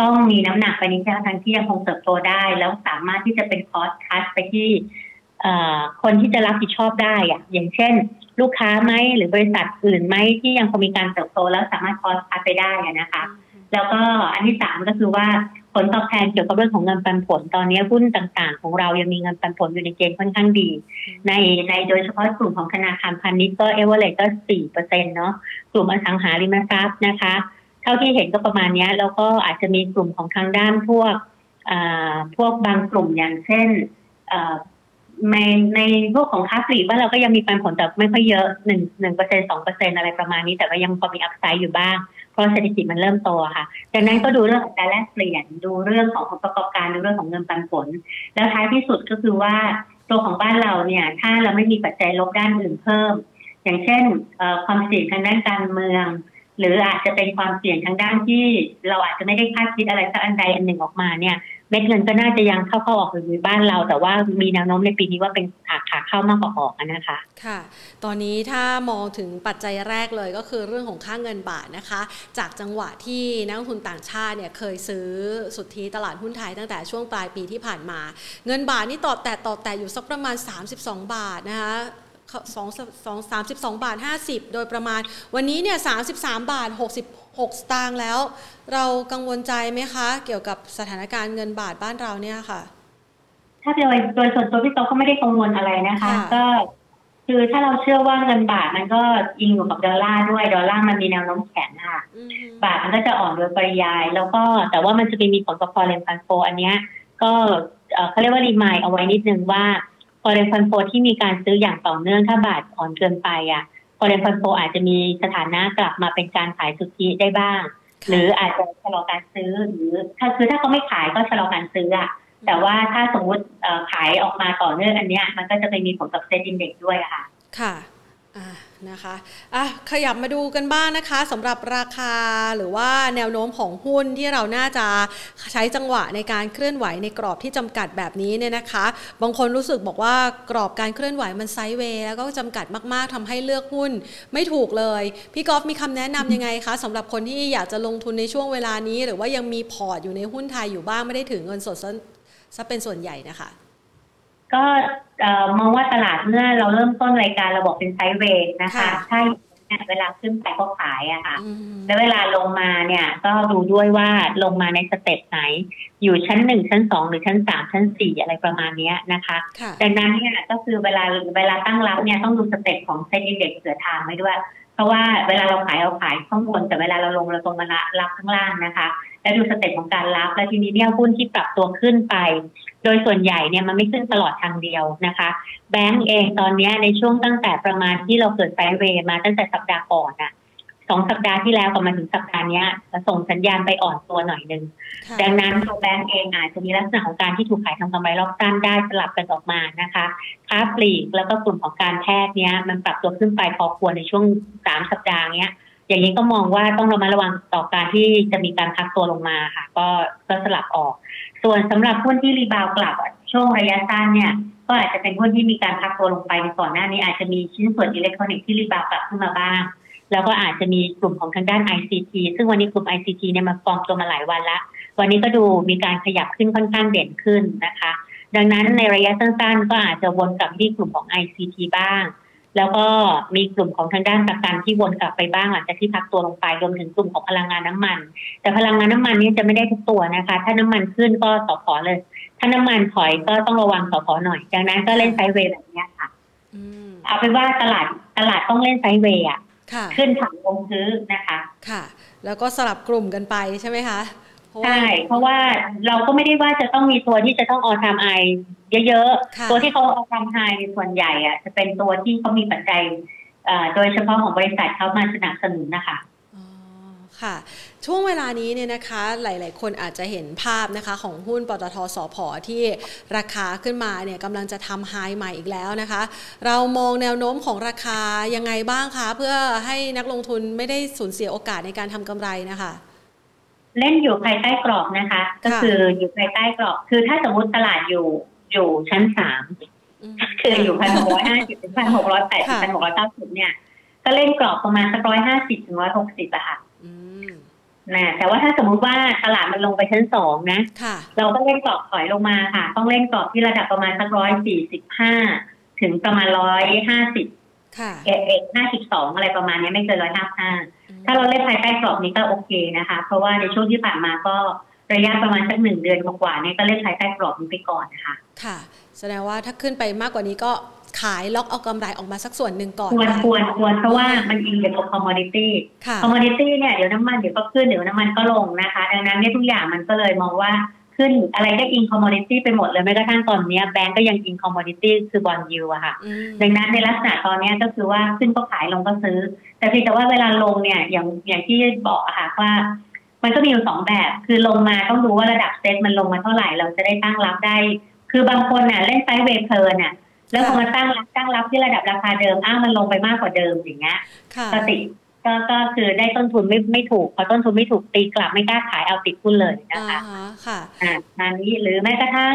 ต้องมีน้ำหนักไปในทิศทางที่ยังคงเติบโตได้ แล้วสามารถที่จะเป็น forecast ไปที่คนที่จะรับผิดชอบได้อะอย่างเช่น ลูกค้าไหมหรือบริษัทอื่นไหมที่ยังคงมีการเติบโตแล้วสามารถ forecast ไปได้นะคะ แล้วก็อันที่สามก็คือว่าผลตอบแทนเกี่ยวกับเรื่องของเงินปันผลตอนนี้หุ้นต่างๆ ของเรายังมีเงินปันผลอยู่ในเกณฑ์ค่อนข้างดี ในในโดยเฉพาะกลุ่มของธนาคารพาณิชย์ก็เอเวอเรสต์ก็สี่เปอร์เซ็นต์เนาะกลุ่มอสังหาริมทรัพย์นะคะ เท่าที่เห็นก็ประมาณนี้แล้วก็อาจจะมีกลุ่มของทางด้านพวกพวกบางกลุ่มอย่างเช่นในในพวกของค้าปลีกว่าเราก็ยังมีปันผลแต่ไม่ค่อยเยอะหนึ่งหนึ่งเปอร์เซ็นสองเปอร์เซ็นอะไรประมาณนี้แต่ก็ยังพอมีอัพไซด์อยู่บ้าง เพราะเศรษฐกิจมันเริ่มโตค่ะดังนั้นก็ดูเรื่องของการแลกเปลี่ยนดูเรื่องของผลประกอบการดูเรื่องของเงินปันผล แล้วท้ายที่สุดก็คือว่าตัวของบ้านเราเนี่ย ถ้าเราไม่มีปัจจัยลบด้านอื่นเพิ่ม อย่างเช่นความเสี่ยงทางด้านการเมือง หรืออาจจะเป็นความเสี่ยงทางด้านที่ เราอาจจะไม่ได้คาดคิดอะไรสักอันใดอันหนึ่งออกมาเนี่ยเม็ดเงินก็น่าจะยังเข้าเข้าออกอยู่บ้านเรา แต่ว่ามีแนวโน้มในปีนี้ว่าเป็นขาขาเข้ามากกว่าออกนะคะ ค่ะ ตอนนี้ถ้ามองถึงปัจจัยแรกเลยก็คือเรื่องของค่าเงินบาทนะคะ จากจังหวะที่นักลงทุนต่างชาติเนี่ยเคยซื้อสุทธิตลาดหุ้นไทยตั้งแต่ช่วงปลายปีที่ผ่านมา เงินบาทนี่ต่อแต่ต่อแต่อยู่สักประมาณ 32 บาทนะคะ สองสองสามสิบสองบาทห้าสิบโดยประมาณ วันนี้เนี่ยสามสิบสามบาทหกสิบหกสตางค์แล้ว เรากังวลใจไหมคะ เกี่ยวกับสถานการณ์เงินบาทบ้านเราเนี่ยค่ะ ถ้าโดยโดยส่วนตัวพี่โตก็ไม่ได้กังวลอะไรนะคะ ก็คือถ้าเราเชื่อว่าเงินบาทมันก็อิงอยู่กับดอลลาร์ด้วยดอลลาร์มันมีแนวโน้มแข็งค่าบาทมันก็จะอ่อนโดยปริยาย แล้วก็แต่ว่ามันจะมีผลกับ foreign fund flow อันเนี้ยก็เขาเรียกว่า remind เอาไว้นิดนึงว่า foreign fund flow ที่มีการซื้ออย่างต่อเนื่องถ้าบาทอ่อนเกินไปอะพอเรนฟันโฟอาจจะมีสถานะกลับมาเป็นการขายสุทธิได้บ้าง หรืออาจจะชะลอการซื้อหรือถ้าคือถ้าเขาไม่ขายก็ชะลอการซื้ออะแต่ว่าถ้าสมมติขายออกมาต่อเนื่องอันเนี้ยมันก็จะไปมีผลกับเซ็นดินเด็กด้วยค่ะ ค่ะ นะคะอะขยับมาดูกันบ้างนะคะสำหรับราคาหรือว่าแนวโน้มของหุ้นที่เราน่าจะใช้จังหวะในการเคลื่อนไหวในกรอบที่จำกัดแบบนี้เนี่ยนะคะ บางคนรู้สึกบอกว่ากรอบการเคลื่อนไหวมันไซด์เวย์แล้วก็จำกัดมาก ๆทำให้เลือกหุ้นไม่ถูกเลย พี่กอล์ฟมีคำแนะนำยังไงคะสำหรับคนที่อยากจะลงทุนในช่วงเวลานี้ หรือว่ายังมีพอร์ตอยู่ในหุ้นไทยอยู่บ้างไม่ได้ถือเงินสดซะเป็นส่วนใหญ่นะคะ ก็มองว่าตลาดเมื่อเราเริ่มต้นรายการเราบอกเป็นไซด์เวย์นะคะใช่เวลาขึ้นไปก็ขายอะค่ะ แล้วเวลาลงมาเนี่ย ก็ดูด้วยว่าลงมาใน step ไหน อยู่ชั้นหนึ่งชั้นสองหรือชั้นสามชั้นสี่อะไรประมาณนี้นะคะ ดังนั้นเนี่ยก็คือเวลาเวลาตั้งรับเนี่ยต้องดู step ของ SET Index เผื่อทางไว้ด้วย เพราะว่าเวลาเราขายเราขายข้างบนแต่เวลาเราลงเราต้องมารับข้างล่างนะคะ และดู step ของการรับ และทีนี้เนี่ยหุ้นที่ปรับตัวขึ้นไป โดยส่วนใหญ่เนี่ยมันไม่ขึ้นตลอดทางเดียวนะคะ แบงก์เองตอนนี้ในช่วงตั้งแต่ประมาณที่เราเกิด sideway มาตั้งแต่สัปดาห์ก่อนอะ สองสัปดาห์ที่แล้วกับมาถึงสัปดาห์นี้ส่งสัญญาณไปอ่อนตัวหน่อยนึง ดังนั้นตัวแบงก์เองอาจจะมีลักษณะของการที่ถูกขายทำกำไรรอบสั้นได้สลับกันออกมานะคะค้าปลีกแล้วก็กลุ่มของการแพทย์เนี้ยมันปรับตัวขึ้นไปพอควรในช่วงสามสัปดาห์เนี้ย อย่างนี้ก็มองว่าต้องระมัดระวังต่อการที่จะมีการพักตัวลงมาค่ะ ก็ก็สลับออก ส่วนสำหรับหุ้นที่ rebound กลับช่วงระยะสั้นเนี่ยก็อาจจะเป็นหุ้นที่มีการพักตัวลงไปในก่อนหน้านี้อาจจะมีชิ้นส่วนอิเล็กทรอนิกส์ที่ rebound กลับขึ้นมาบ้าง แล้วก็อาจจะมีกลุ่มของทางด้าน ICT ซึ่งวันนี้กลุ่ม ICT เนี่ยมาฟองตัวมาหลายวันละ วันนี้ก็ดูมีการขยับขึ้นค่อนข้างเด่นขึ้นนะคะ ดังนั้นในระยะสั้นๆ ก็อาจจะวนกลับที่กลุ่มของ ICT บ้าง แล้วก็มีกลุ่มของทางด้านประกันที่วนกลับไปบ้างหลังจากที่พักตัวลงไปรวมถึงกลุ่มของพลังงานน้ามัน แต่พลังงานน้ามันนี้จะไม่ได้ทุกตัวนะคะ ถ้าน้ำมันขึ้นก็สอพอเลย ถ้าน้ำมันถอยก็ต้องระวังสอพอหน่อย ดังนั้นก็เล่นไซเวย์แบบนี้ค่ะเอาเป็นว่าตลาดตลาดต้องเล่นไซเวย์อะ ขึ้นถังลงซื้อนะคะ ค่ะ แล้วก็สลับกลุ่มกันไปใช่ไหมคะใช่ เพราะว่าเราก็ไม่ได้ว่าจะต้องมีตัวที่จะต้องออทามไอเยอะๆ ตัวที่เขาออทามไฮส่วนใหญ่อะจะเป็นตัวที่เขามีปัจจัยโดยเฉพาะของบริษัทเขามาสนับสนุนนะคะค่ะ ช่วงเวลานี้เนี่ยนะคะหลาย ๆ คนอาจจะเห็นภาพนะคะของหุ้นปตทสพที่ราคาขึ้นมาเนี่ยกำลังจะทำไฮใหม่อีกแล้วนะคะ เรามองแนวโน้มของราคายังไงบ้างคะ เพื่อให้นักลงทุนไม่ได้สูญเสียโอกาสในการทำกำไรนะคะ เล่นอยู่ภายใต้กรอบนะคะ ก็คืออยู่ภายใต้กรอบ คือถ้าสมมติตลาดอยู่อยู่ชั้นสามคืออยู่พันหกร้อยห้าสิบถึงพันหกร้อยแปดสิบพันหกร้อยเก้าสิบเนี่ย ก็เล่นกรอบประมาณสักร้อยห้าสิบถึงร้อยหกสิบอะค่ะ นะแต่ว่าถ้าสมมุติว่าตลาดมันลงไปชั้นสองนะเราก็เล่นกรอบถอยลงมาค่ะ ต้องเล่นกรอบที่ระดับประมาณสักร้อยสี่สิบห้าถึงประมาณร้อยห้าสิบเอ็ดห้าสิบสองอะไรประมาณนี้ไม่เกินร้อยห้าห้าถ้าเราเล่นภายใต้กรอบนี้ก็โอเคนะคะ เพราะว่าในช่วงที่ผ่านมาก็ระยะประมาณสักหนึ่งเดือนกว่าเนี่ยก็เล่นภายใต้กรอบนี้ไปก่อนนะคะค่ะ แสดงว่าถ้าขึ้นไปมากกว่านี้ก็ ขายล็อกเอากำไรออกมาสักส่วนหนึ่งก่อนควรควรควรเพราะว่ามันอิงกับ commodity commodity เนี่ยเดี๋ยวน้ำมันเดี๋ยวก็ขึ้นเดี๋ยวน้ำมันก็ลงนะคะดังนั้นเนี่ยทุกอย่างมันก็เลยมองว่าขึ้นอะไรก็อิง commodity ไปหมดเลยแม้กระทั่งตอนนี้แบงก์ก็ยังอิง commodity คือ bond yield อะค่ะ ดังนั้นในลักษณะตอนนี้ก็คือว่าขึ้นก็ขายลงก็ซื้อ แต่เพียงแต่ว่าเวลาลงเนี่ยอย่างอย่างที่บอกอะค่ะว่า มันก็มีอยู่สองแบบ คือลงมาต้องดูว่าระดับเซ็ตมันลงมาเท่าไหร่เราจะได้ตั้งรับได้ คือบางคนน่ะเล่น sideway เพลินน่ะ แล้วพอมาตั้งรับตั้งรับที่ระดับราคาเดิมอ้าวมันลงไปมากกว่าเดิมอย่างเงี้ยสติสก็ก็คือได้ต้นทุนไม่ไม่ถูกพอต้นทุนไม่ถูกตีกลับไม่กล้าขายเอาติดหุ้นเลยนะคะอ่าค่ะอ่านี้หรือแม้กระทั่ง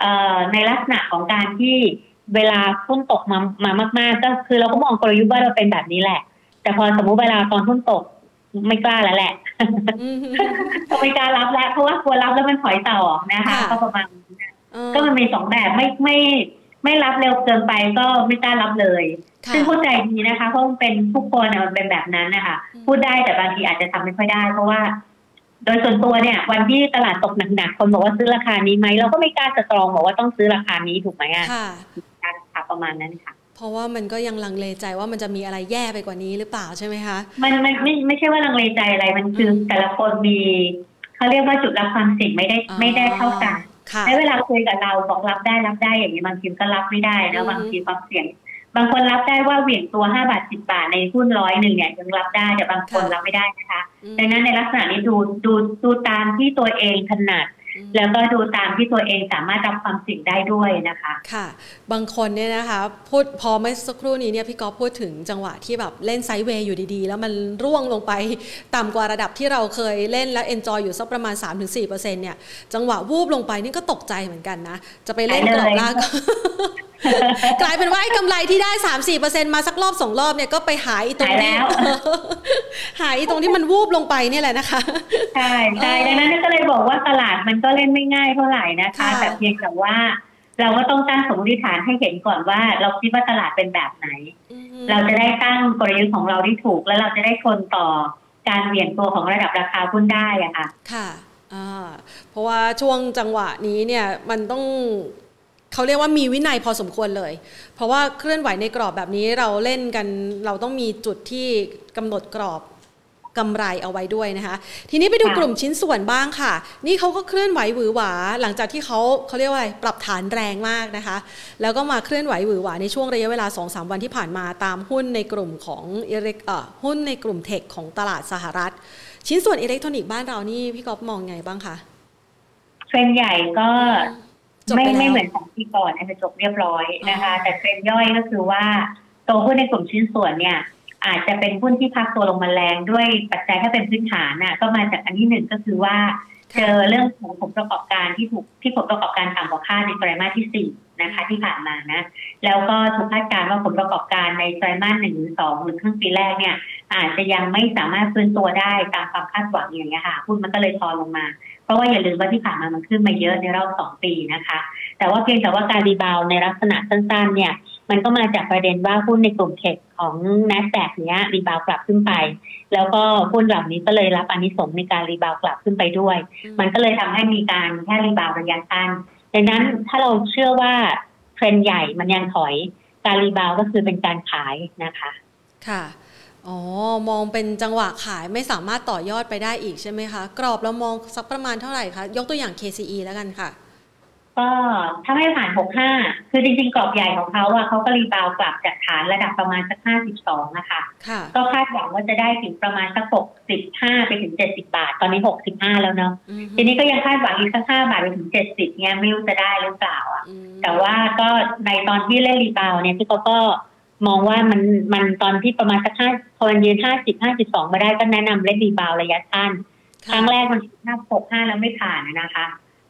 เอ่อในลักษณะของการที่เวลาหุ้นตกมามามาก ๆ ก็คือเราก็มองกลยุทธ์ว่าเราเป็นแบบนี้แหละ แต่พอสมมุติเวลาตอนหุ้นตกไม่กล้าแล้วแหละอืมก็ไม่กล้ารับแล้วเพราะว่ากลัวรับแล้วมันถอยต่อนะคะค่ะก็ประมาณนั้นเออก็มันมีสองแบบไม่ไม่ ไม่รับเร็วเกินไปก็ไม่กล้ารับเลยค่ะซึ่งเข้าใจดีนะคะเพราะมันเป็นทุกคนอะมันเป็นแบบนั้นนะคะอืมพูดได้แต่บางทีอาจจะทำไม่ค่อยได้ เพราะว่า โดยส่วนตัวเนี่ย วันที่ตลาดตกหนักๆคนบอกว่าซื้อราคานี้ไหมเราก็ไม่กล้าจะตรองบอกว่าต้องซื้อราคานี้ถูกไหมอะค่ะค่ะประมาณนั้นค่ะเพราะว่ามันก็ยังลังเลใจว่ามันจะมีอะไรแย่ไปกว่านี้หรือเปล่าใช่ไหมคะ มันมันไม่ไม่ใช่ว่าลังเลใจอะไรมันคืออมแต่ละคนมีเขาเรียกว่าจุดรับความเสี่ยงไม่ได้อ๋อไม่ได้เท่ากันค่ะ แล้วเวลาคุยกับเราบอกรับได้รับได้อย่างนี้บางทีก็รับไม่ได้อืนะมบางทีความเสี่ยง บางคนรับได้ว่าเหวี่ยงตัวห้าบาทสิบาทในหุ้นร้อยหนึ่งเนี่ยยังรับได้แต่บางคนรับไม่ได้นะคะอืมดังนั้นในลักษณะนี้ดูดูดูตามที่ตัวเองถนัดอืม แล้วก็ดูตามที่ตัวเองสามารถรับความเสี่ยงได้ด้วยนะคะค่ะ บางคนเนี่ยนะคะพูดพอเมื่อสักครู่นี้เนี่ยพี่กอฟพูดถึงจังหวะที่แบบเล่นไซด์เวย์อยู่ดีๆ แล้วมันร่วงลงไปต่ำกว่าระดับที่เราเคยเล่นแล้วเอนจอยอยู่สักประมาณ 3-4%เนี่ยจังหวะวูบลงไปนี่ก็ตกใจเหมือนกันนะ จะไปเล่นกรอบล่างก็กลายเป็นว่าไอ้กำไรที่ได้3-4%มาสักรอบสองรอบเนี่ยก็ไปหายตรงหายที่แล้วหายตรงที่มันวูบลงไปเนี่ยแหละนะคะ ใช่ใช่เออดังนั้นก็เลยบอกว่าตลาดมันก็เล่นไม่ง่ายเท่าไหร่นะคะค่ะแต่เพียงแต่ว่าเราก็ต้องตั้งสมมติฐานให้เห็นก่อนว่า เราคิดว่าตลาดเป็นแบบไหนอืมเราจะได้ตั้งกลยุทธ์ของเราที่ถูก แล้วเราจะได้ทนต่อการเหวี่ยงตัวของระดับราคาหุ้นได้อะค่ะ ค่ะอ่าเพราะว่าช่วงจังหวะนี้เนี่ยมันต้อง เขาเรียกว่ามีวินัยพอสมควรเลย เพราะว่าเคลื่อนไหวในกรอบแบบนี้เราเล่นกันเราต้องมีจุดที่กำหนดกรอบกำไรเอาไว้ด้วยนะคะ ทีนี้ไปดูกลุ่มชิ้นส่วนบ้างค่ะ นี่เขาก็เคลื่อนไหวหวือหวา หลังจากที่เขาเขาเรียกว่าอะไรปรับฐานแรงมากนะคะ แล้วก็มาเคลื่อนไหวหวือหวาในช่วงระยะเวลา 2-3 วันที่ผ่านมาตามหุ้นในกลุ่มของอิเล็กหุ้นในกลุ่มเทคของตลาดสหรัฐ ชิ้นส่วนอิเล็กทรอนิกส์บ้านเรานี่พี่ก๊อฟมองไงบ้างคะเทรนใหญ่ก็ จบไม่ไปแล้วไม่เหมือนของปีก่อนอาจจะจบเรียบร้อยนะคะ แต่เทรนด์ย่อยก็คือว่าตัวหุ้นในกลุ่มชิ้นส่วนเนี่ย อาจจะเป็นหุ้นที่พักตัวลงมาแรงด้วยปัจจัยถ้าเป็นพื้นฐานน่ะก็มาจากอันที่หนึ่งก็คือว่า เจอเรื่องของผลประกอบการที่ถูกที่ผลประกอบการต่ำกว่าคาดในไตรมาสที่สี่ นะคะที่ผ่านมานะ แล้วก็ถูกคาดการณ์ว่าผลประกอบการในไตรมาสหนึ่งหรือสองหรือครึ่งปีแรกเนี่ย อาจจะยังไม่สามารถฟื้นตัวได้ตามความคาดหวังอย่างเงี้ยค่ะหุ้นมันก็เลยทอนลงมา เพราะว่าอย่าลืมว่าที่ผ่านมามันขึ้นมาเยอะในรอบสองปีนะคะ แต่ว่าเพียงแต่ว่าการ rebound ในลักษณะสั้นๆ เนี่ย มันก็มาจากประเด็นว่าหุ้นในกลุ่มเทคของ n a s d a q เนี้ยรีบาวด์กลับขึ้นไป แล้วก็หุ้นเหล่านี้ก็เลยรับอานิสงส์ในการ rebound กลับขึ้นไปด้วย มันก็เลยทำให้มีการแค่ rebound ระยะสั้น ดังนั้นถ้าเราเชื่อว่าเทรนใหญ่มันยังถอยการ rebound ก็คือเป็นการขายนะคะ ค่ะ อ๋อ มองเป็นจังหวะขายไม่สามารถต่อยอดไปได้อีกใช่ไหมคะ กรอบเรามองสักประมาณเท่าไหร่คะ ยกตัวอย่าง KCE แล้วกันค่ะ ก็ถ้าไม่ผ่าน 65 คือจริง ๆ กรอบใหญ่ของเขาอะเขาก็ rebound กลับจากฐานระดับประมาณสัก 52 นะคะค่ะก็คาดหวังว่าจะได้ถึงประมาณสัก 65 ไปถึง 70 บาท ตอนนี้ 65 แล้วเนาะอืมทีนี้ก็ยังคาดหวังอีกสัก 5 บาทไปถึง 70 เนี่ยไม่รู้จะได้หรือเปล่าอะอืมแต่ว่าก็ในตอนที่เล่น rebound เนี่ยพี่ก็ก็มองว่ามันมันตอนที่ประมาณสักห้าพอมันยืน50 52มาได้ก็แนะนำเล่น rebound ระยะสั้น ครั้งแรกมันหน้าปกห้าแล้วไม่ผ่านนะคะ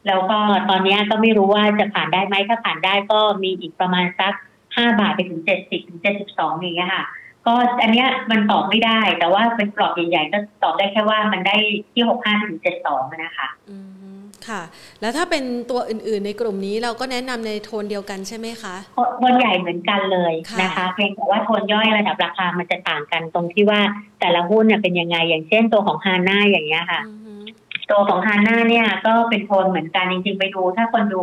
แล้วก็ตอนนี้ก็ไม่รู้ว่าจะผ่านได้ไหมถ้าผ่านได้ก็มีอีกประมาณสักห้าบาทไปถึงเจ็ดสิบถึงเจ็ดสิบสองอย่างเงี้ยค่ะ ก็อันเนี้ยมันตอบไม่ได้ แต่ว่าเป็นกรอบใหญ่ๆก็ตอบได้แค่ว่ามันได้ที่หกห้าถึงเจ็ดสองนะคะอืมค่ะ แล้วถ้าเป็นตัวอื่นๆในกลุ่มนี้เราก็แนะนำในโทนเดียวกันใช่ไหมคะโทนใหญ่เหมือนกันเลยค่ะนะคะ เพียงแต่ว่าโทนย่อยระดับราคามันจะต่างกันตรงที่ว่าแต่ละหุ้นเนี่ยเป็นยังไงอย่างเช่นตัวของฮาน่าอย่างเงี้ยค่ะอืม ตัวของฮาน่าเนี่ยก็เป็นโทนเหมือนกันจริงๆไปดู ถ้าคนดู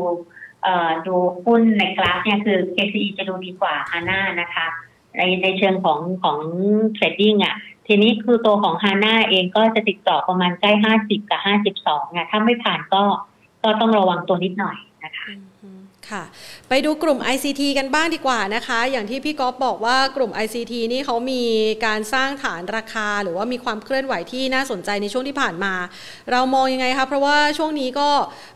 เอ่อดูหุ้นในกราฟเนี่ยคือ KCE จะดูดีกว่าฮาน่านะคะในในเชิงของของเทรดดิ้งอะ ทีนี้คือตัวของฮาน่าเองก็จะติดต่อประมาณใกล้ห้าสิบกับห้าสิบสองอะถ้าไม่ผ่านก็ก็ต้องระวังตัวนิดหน่อยนะคะ ค่ะไปดูกลุ่ม ICT กันบ้างดีกว่านะคะ อย่างที่พี่ก๊อฟบอกว่ากลุ่ม ICT นี่เขามีการสร้างฐานราคา หรือว่ามีความเคลื่อนไหวที่น่าสนใจในช่วงที่ผ่านมา เรามองยังไงคะเพราะว่าช่วงนี้ก็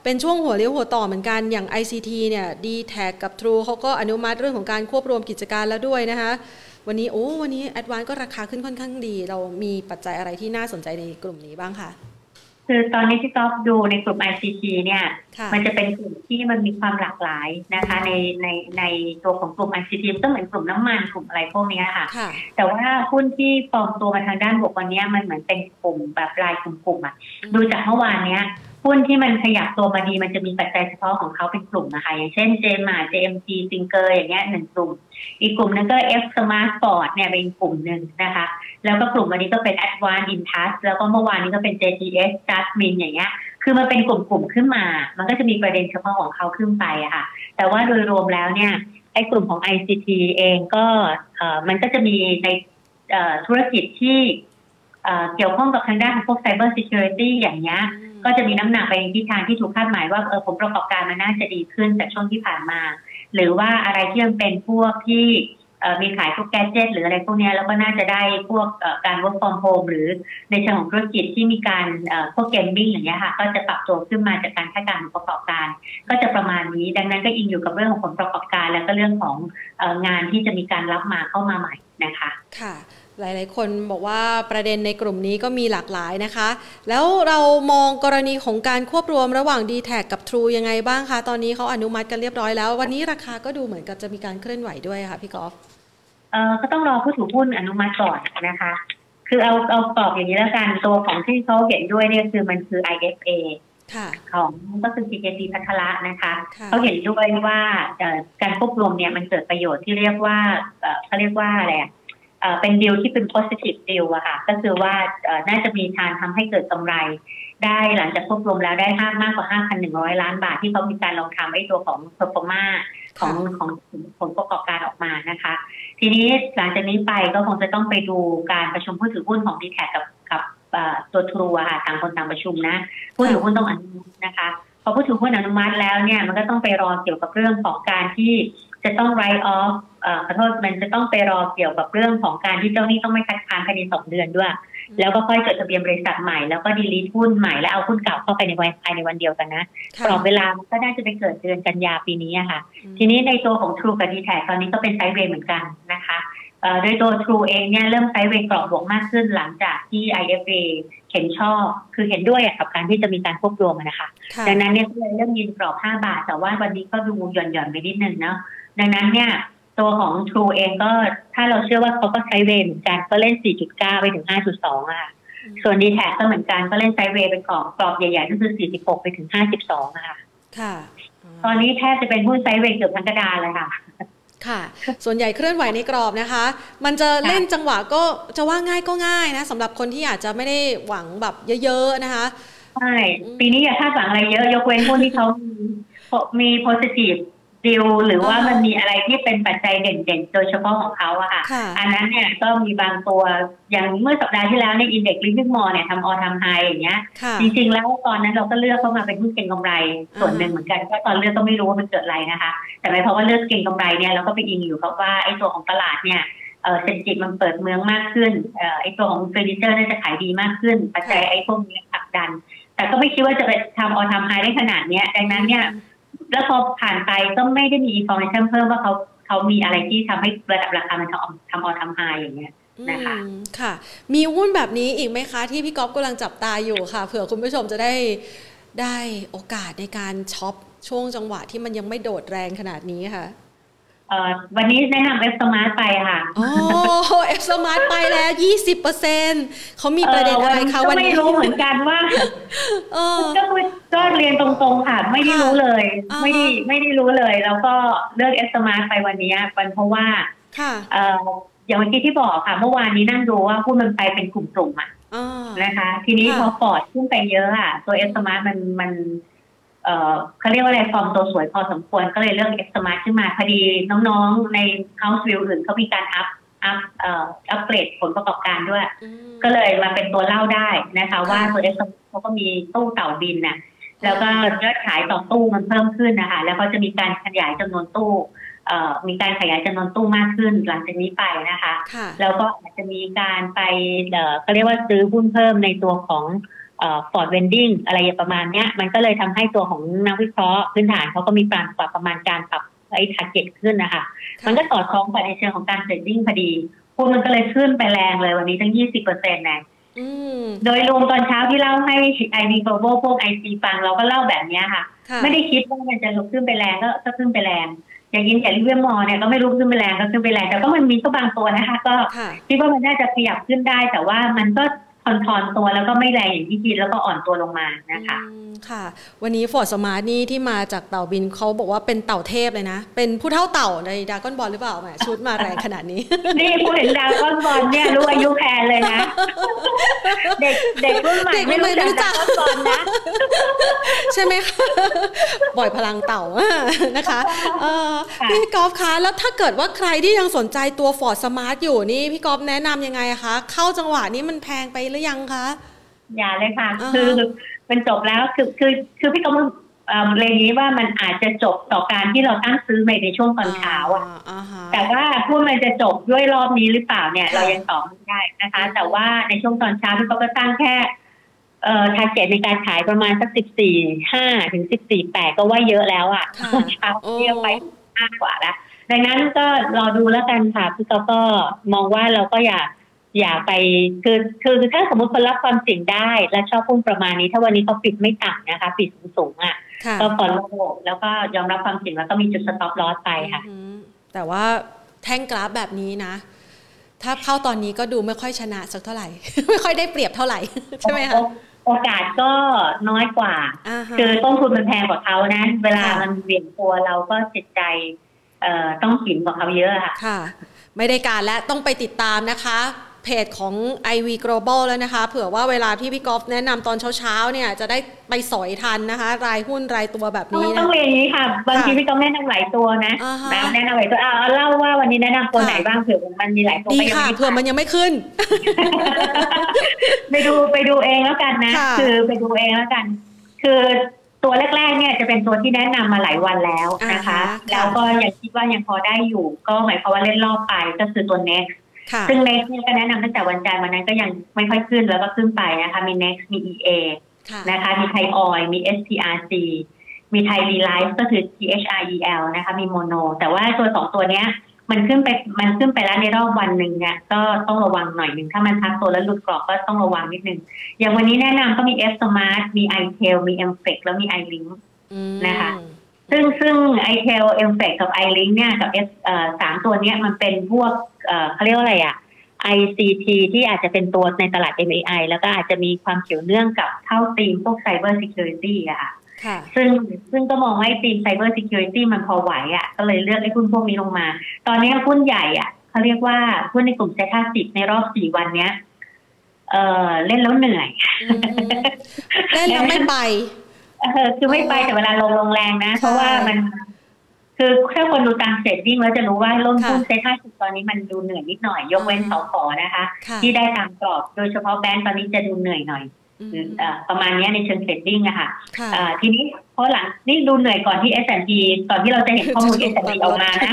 เป็นช่วงหัวเลี้ยวหัวต่อเหมือนกันอย่าง ICT เนี่ย d t แทกับ True เขาก็อนุมัติเรื่องของการควบรวมกิจการแล้วด้วยนะคะวันนี้โอ้วันนี้แอดวานก็ราคาขึ้นค่อนข้างดี เรามีปัจจัยอะไรที่น่าสนใจในกลุ่มนี้บ้างคะ คือตอนนี้ที่ก๊อฟดูในกลุ่ม ICT เนี่ย มันจะเป็นกลุ่มที่มันมีความหลากหลายนะคะ ในในในตัวของกลุ่ม ICT ก็เหมือนกลุ่มน้ำมันกลุ่มอะไรพวกนี้ค่ะ แต่ว่าหุ้นที่ฟองตัวมาทางด้านบวกวันนี้มันเหมือนเป็นกลุ่มแบบรายกลุ่มๆอะดูจากเมื่อวานเนี้ย หุ้นที่มันขยับตัวมาดีมันจะมีปัจจัยเฉพาะของเขาเป็นกลุ่มนะคะ อย่างเช่นเจมาเจมจีซิงเกอร์อย่างเงี้ยหนึ่งกลุ่ม อีกกลุ่มนึงก็ F Smart Sport เนี่ยเป็นกลุ่มหนึ่งนะคะ แล้วก็กลุ่มวันนี้ก็เป็น Advanced Intas แล้วก็เมื่อวานนี้ก็เป็น JTS Jasmine อย่างเงี้ยคือมันเป็นกลุ่มๆขึ้นมา มันก็จะมีประเด็นเฉพาะของเขาขึ้นไปอะค่ะ แต่ว่าโดยรวมแล้วเนี่ยไอ้กลุ่มของ ICT เองก็เอ่อมันก็จะมีในธุรกิจที่เกี่ยวข้องกับทางด้านของพวก Cyber Security อย่างเงี้ย ก็จะมีน้ำหนักไปในทิศทางที่ถูกคาดหมายว่าเออผลประกอบการมันน่าจะดีขึ้นจากช่วงที่ผ่านมา หรือว่าอะไรที่มันเป็นพวกที่มีขายพวกแกจิตหรืออะไรพวกนี้แล้วก็น่าจะได้พวกการ work from home หรือในเชิงของธุรกิจที่มีการพวกเกมมิ่งอย่างเงี้ยค่ะ ก็จะปรับตัวขึ้นมาจากการคาดการณ์ประกอบการ ก็จะประมาณนี้ ดังนั้นก็อิงอยู่กับเรื่องของผลประกอบการ แล้วก็เรื่องของงานที่จะมีการรับมาเข้ามาใหม่นะคะ ค่ะ หลาย ๆ คนบอกว่าประเด็นในกลุ่มนี้ก็มีหลากหลายนะคะ แล้วเรามองกรณีของการควบรวมระหว่าง d t แทกับ True ยังไงบ้างคะ ตอนนี้เขาอนุมัติกันเรียบร้อยแล้ว วันนี้ราคาก็ดูเหมือนกับจะมีการเคลื่อนไหวด้วยค่ะพี่กอล์ฟเอ่อก็ต้องรอผู้ถือหุ้นอนุมัติก่อนนะคะ คือเอาเอาตอบอย่างนี้แล้วกันตัวของที่เขาเห็นด้วยเนี่ยคือมันคือ IFA ของก็คือ PJC พัทละนะคะเขาเห็นด้วยว่าการควบรวมเนี่ยมันเกิดประโยชน์ที่เรียกว่าเขาเรียกว่าอะไร เป็นดีลที่เป็น positive deal อะค่ะ ก็คือว่าน่าจะมีทางทำให้เกิดกำไร ได้หลังจากควบรวมแล้วได้ห้ามากกว่า 5,100 ล้านบาทที่เขามีการลองทำไอ้ตัวของ performa ของของผลประกอบการออกมานะคะ ทีนี้หลังจากนี้ไปก็คงจะต้องไปดูการประชุมผู้ถือหุ้นของดีแทกับกับตัวทรูอะค่ะต่างคนต่างประชุมนะ ผู้ถือหุ้นต้องอนุมัตินะคะ พอผู้ถือหุ้นอนุมัติแล้วเนี่ยมันก็ต้องไปรอเกี่ยวกับเรื่องของการที่ จะต้อง write off ขอโทษมันจะต้องไปรอเกี่ยวกับเรื่องของการที่เจ้าหนี้ต้องไม่คัดค้านภายในสองเดือนด้วย แล้วก็ค่อยจดทะเบียนบริษัทใหม่แล้วก็ดีลิทหุ้นใหม่แล้วเอาหุ้นเก่าเข้าไปในวันภายในวันเดียวกันนะกรอบเวลามันก็น่าจะไปเกิดเดือนกันยาปีนี้ค่ะ ทีนี้ในตัวของ True กับ d t แทตอนนี้ก็เป็นไซด์เวย์เหมือนกันนะคะโดยตัว True เองเนี่ยเริ่มไซด์เวย์กรอบบวกมากขึ้นหลังจากที่ IFA เห็นชอบคือเห็นด้วยกับการที่จะมีการควบรวมนะคะ ดังนั้นเนี่ยก็เลยเริ่มยืนกรอบ 5 บาท แต่ว่าวันนี้ก็ดูหย่อนๆไปนิดนึงเนาะ ดังนั้นเนี่ยตัวของ True เองก็ถ้าเราเชื่อว่าเขาก็ไซเวย์เหมือนกันก็เล่น 4.9 ไปถึง 5.2 อะ ส่วนดีแท็ก็เหมือนกันก็เล่นไซเวย์เป็นกรอบกรอบใหญ่ๆก็คือ 46 ไปถึง 52อะค่ะค่ะ ตอนนี้แทบจะเป็นหุ้นไซเวย์เกือบทั้งกระดาเลยค่ะค่ะ ส่วนใหญ่เคลื่อนไหวในกรอบนะคะ มันจะเล่นจังหวะก็จะว่าง่ายก็ง่ายนะสำหรับคนที่อาจจะไม่ได้หวังแบบเยอะๆนะคะใช่ปีนี้อย่าคาดหวังอะไรเยอะ ยกเว้นหุ้นที่เขามี positive ดิวหรือว่ามันมีอะไรที่เป็นปัจจัยเด่นๆ โดยเฉพาะของเขาอะค่ะ อันนั้นเนี่ยก็มีบางตัวอย่างเมื่อสัปดาห์ที่แล้วในอินเด็กซ์ลิงก์มอลเนี่ยทำออทำไฮอย่างเงี้ย จริงๆ แล้วตอนนั้นเราก็เลือกเข้ามาเป็นหุ้นเก็งกำไรส่วนหนึ่งเหมือนกันก็ตอนเลือกก็ไม่รู้ว่ามันเกิดอะไรนะคะ แต่ไม่เพราะว่าเลือกเก็งกำไรเนี่ยเราก็ไปอิงอยู่กับว่าไอ้ตัวของตลาดเนี่ยเศรษฐกิจมันเปิดเมืองมากขึ้นไอ้ตัวของเฟอร์นิเจอร์น่าจะขายดีมากขึ้น ปัจจัยไอ้พวกนี้ผลักดัน แต่ก็ไม่คิดว่าจะไปทำ all time high ได้ขนาดเนี้ยดังนั้นเนี่ย แล้วพอผ่านไปก็ไม่ได้มี information เพิ่มว่าเขาเขามีอะไรที่ทำให้ระดับราคามันทำทำ all time high อย่างเงี้ยนะคะค่ะ มีหุ้นแบบนี้อีกไหมคะ ที่พี่ก๊อฟกำลังจับตาอยู่ค่ะ เผื่อคุณผู้ชมจะได้ได้โอกาสในการช็อปช่วงจังหวะที่มันยังไม่โดดแรงขนาดนี้ค่ะ วันนี้แนะนำ FSMART ไปค่ะโอ้ FSMART ไปแล้วยี่สิบเปอร์เซ็นต์เขามีประเด็นอะไรคะวันนี้ไม่รู้เหมือนกันว่าก็ก็เรียนตรงๆค่ะ ไม่ได้รู้เลย ไม่ได้ไม่ได้รู้เลย แล้วก็เลือก FSMART ไปวันนี้เป็นเพราะว่าอย่างเมื่อกี้ที่บอกค่ะ เมื่อวานนี้นั่งดูว่าหุ้นมันไปเป็นกลุ่มๆอะนะคะ ทีนี้พอ FORTH ขึ้นไปเยอะอะ ตัว FSMART มันมัน เขาเรียกว่าอะไรฟอร์มตัวสวยพอสมควรก็เลยเลือก FSMART ขึ้นมาพอดีน้องๆใน House View อื่นเขามีการ up up เอ่ออัปเกรดผลประกอบการด้วย ก็เลยมาเป็นตัวเล่าได้นะคะ ว่าตัวเอ็กซ์เขาก็มีตู้เต่าบินน่ะแล้วก็ยอดขายต่อตู้มันเพิ่มขึ้นนะคะ แล้วก็จะมีการขยายจำนวนตู้เอ่อมีการขยายจำนวนตู้มากขึ้นหลังจากนี้ไปนะคะ แล้วก็อาจจะมีการไปเอ่อเขาเรียกว่าซื้อหุ้นเพิ่มในตัวของ Forth Vending อะไรประมาณเนี้ย มันก็เลยทำให้ตัวของนักวิเคราะห์พื้นฐานเขาก็มีการปรับประมาณการปรับไอ้ target ขึ้นนะคะ มันก็สอดคล้องกับในเชิงของการ trading พอดีหุ้นมันก็เลยขึ้นไปแรงเลยวันนี้ตั้งยี่สิบเปอร์เซ็นต์นะโดยรวมตอนเช้าที่เล่าให้ IV Global พวก IC ฟังเราก็เล่าแบบนี้ค่ะ ไม่ได้คิดว่ามันจะลุกขึ้นไปแรงก็ก็ขึ้นไปแรง อย่างยินอย่างลิเวอร์มอลเนี่ยก็ไม่ลุกขึ้นไปแรงก็ขึ้นไปแรงแต่ก็มันมีก็บางตัวนะคะ ก็คิดว่ามันน่าจะขยับขึ้นได้ แต่ว่ามันก็ค อนทอนตัวแล้วก็ไม่แรงอย่างที่คิดแล้วก็อ่อนตัวลงมานะคะค่ะ วันนี้ฟอร์ดสมาร์ทนี่ที่มาจากเต่าบินเขาบอกว่าเป็นเต่าเทพเลยนะ เป็นผู้เท่าเต่าในดาก้อนบอลหรือเปล่าแหมชุดมาแรงขนาดนี้ นี่พูดถึงดาก้อนบอลเนี่ยรู้อายุแพนเลยนะ เด็กเด็กรุ่นใหม่ไม่รู้จักดาก้อนบอลนะ ใช่ไหมคะบ่อยพลังเต่านะคะพี่กอล์ฟคะแล้วถ้าเกิดว่าใครที่ยังสนใจตัวฟอร์ดสมาร์ทอยู่นี่พี่กอล์ฟแนะนำยังไงคะเข้าจังหวะนี้มันแพงไปหรือยังคะอย่าเลยค่ะ คือมันจบแล้วคือคือคือพี่กำลังเรียนนี้ว่ามันอาจจะจบต่อการที่เราตั้งซื้อในช่วงตอนเช้าอะแต่ว่าพูดมันจะจบด้วยรอบนี้หรือเปล่าเนี่ย เรายังตอบไม่ได้นะคะ แต่ว่าในช่วงตอนเช้าพี่ก็ตั้งแค่เอ่อ target ในการขายประมาณสักสิบสี่ห้าถึงสิบสี่แปดก็ว่าเยอะแล้วอะเช้าเที่ยวไปมากกว่าแล้วดังนั้นก็รอดูแล้วกันค่ะพี่ก็มองว่าเราก็อยาก อย่าไปคือคือถ้าสมมติคนรับความเสี่ยงได้ และชอบพุ่งประมาณนี้ ถ้าวันนี้เขาปิดไม่ต่ำนะคะ ปิดสูงๆอะก็ followแล้วก็ยอมรับความเสี่ยงแล้วก็มีจุด stop loss ไปค่ะแต่ว่าแท่งกราฟแบบนี้นะ ถ้าเข้าตอนนี้ก็ดูไม่ค่อยชนะสักเท่าไหร่ ไม่ค่อยได้เปรียบเท่าไหร่ ใช่ไหมคะโอกาสก็น้อยกว่า คือต้นทุนมันแพงกว่าเขานะ เวลามันเบี่ยงตัวเราก็จิตใจเอ่อต้องหินกว่าเขาเยอะค่ะ ค่ะ ไม่ได้การและต้องไปติดตามนะคะ เพจของ IV Global แล้วนะคะ เผื่อว่าเวลาที่พี่กอล์ฟแนะนำตอนเช้าๆเนี่ยจะได้ไปสอยทันนะคะ รายหุ้นรายตัวแบบนี้ต้องเรียนนี้ค่ะ บางทีพี่กอล์ฟแนะนำหลายตัวนะแนะนำหลายตัวเอาเล่าว่าวันนี้แนะนำตัวไหนบ้างเผื่อมันมีหลายตัวดีค่ะเผื่อมันยังไม่ขึ้น ไปดูไปดูเองแล้วกันนะ คือไปดูเองแล้วกัน คือตัวแรกๆ เนี่ยจะเป็นตัวที่แนะนำมาหลายวันแล้วนะคะ แล้วก็ยังคิดว่ายังพอได้อยู่ ก็หมายความว่าเล่นรอบไปก็คือตัว next ซึ่ง Next เนี่ยก็แนะนำตั้งแต่วันจันทร์วันนั้นก็ยังไม่ค่อยขึ้นแล้วก็ขึ้นไปนะคะมี Next มี EA นะคะมีไทยออยมี SPRC มี Thai Re Life ก็คือ THREL นะคะมี MONO แต่ว่าตัวสองตัวเนี้ยมันขึ้นไปมันขึ้นไปแล้วในรอบวันหนึ่งเนี่ยก็ต้องระวังหน่อยหนึ่งถ้ามันพักตัวแล้วหลุดกรอบก็ต้องระวังนิดนึง อย่างวันนี้แนะนำก็มี FSMART มี ITEL มี m f e c แล้วมี ILINK นะคะ ซึ่งซึ่ง ITEL MFEC กับ ILINK เนี่ยกับเอสสามตัวเนี้ยมันเป็นพวกเขาเรียกว่าอะไรอะ ICT ที่อาจจะเป็นตัวในตลาด MAI แล้วก็อาจจะมีความเกี่ยวเนื่องกับเท่าตีมพวก Cyber Security อะค่ะซึ่งซึ่งก็มองว่า theme Cyber Security มันพอไหวอะก็เลยเลือกไอ้หุ้นพวกนี้ลงมา ตอนนี้หุ้นใหญ่อะเขาเรียกว่าหุ้นในกลุ่มเซ็ตห้าสิบในรอบสี่วันเนี้ยเออเล่นแล้วเหนื่อย เล่นแล้วไม่ไป เออคือไม่ไปแต่เวลาลงลงแรงนะ เพราะว่ามัน คือถ้าคนดูตามเซ็ตดิ้งแล้วจะรู้ว่าลงทุนเซ็ตห้าสิบตอนนี้มันดูเหนื่อยนิดหน่อย ยกเว้นสอขอนะคะ ที่ได้ตามกรอบโดยเฉพาะแบงก์ตอนนี้จะดูเหนื่อยหน่อยประมาณนี้ในเชิงเทรดดิ้งอะค่ะทีนี้เพราะหลังนี่ดูเหนื่อยก่อนที่ S&P ก่อนที่เราจะเห็นข้อมูล S&P ออกมานะ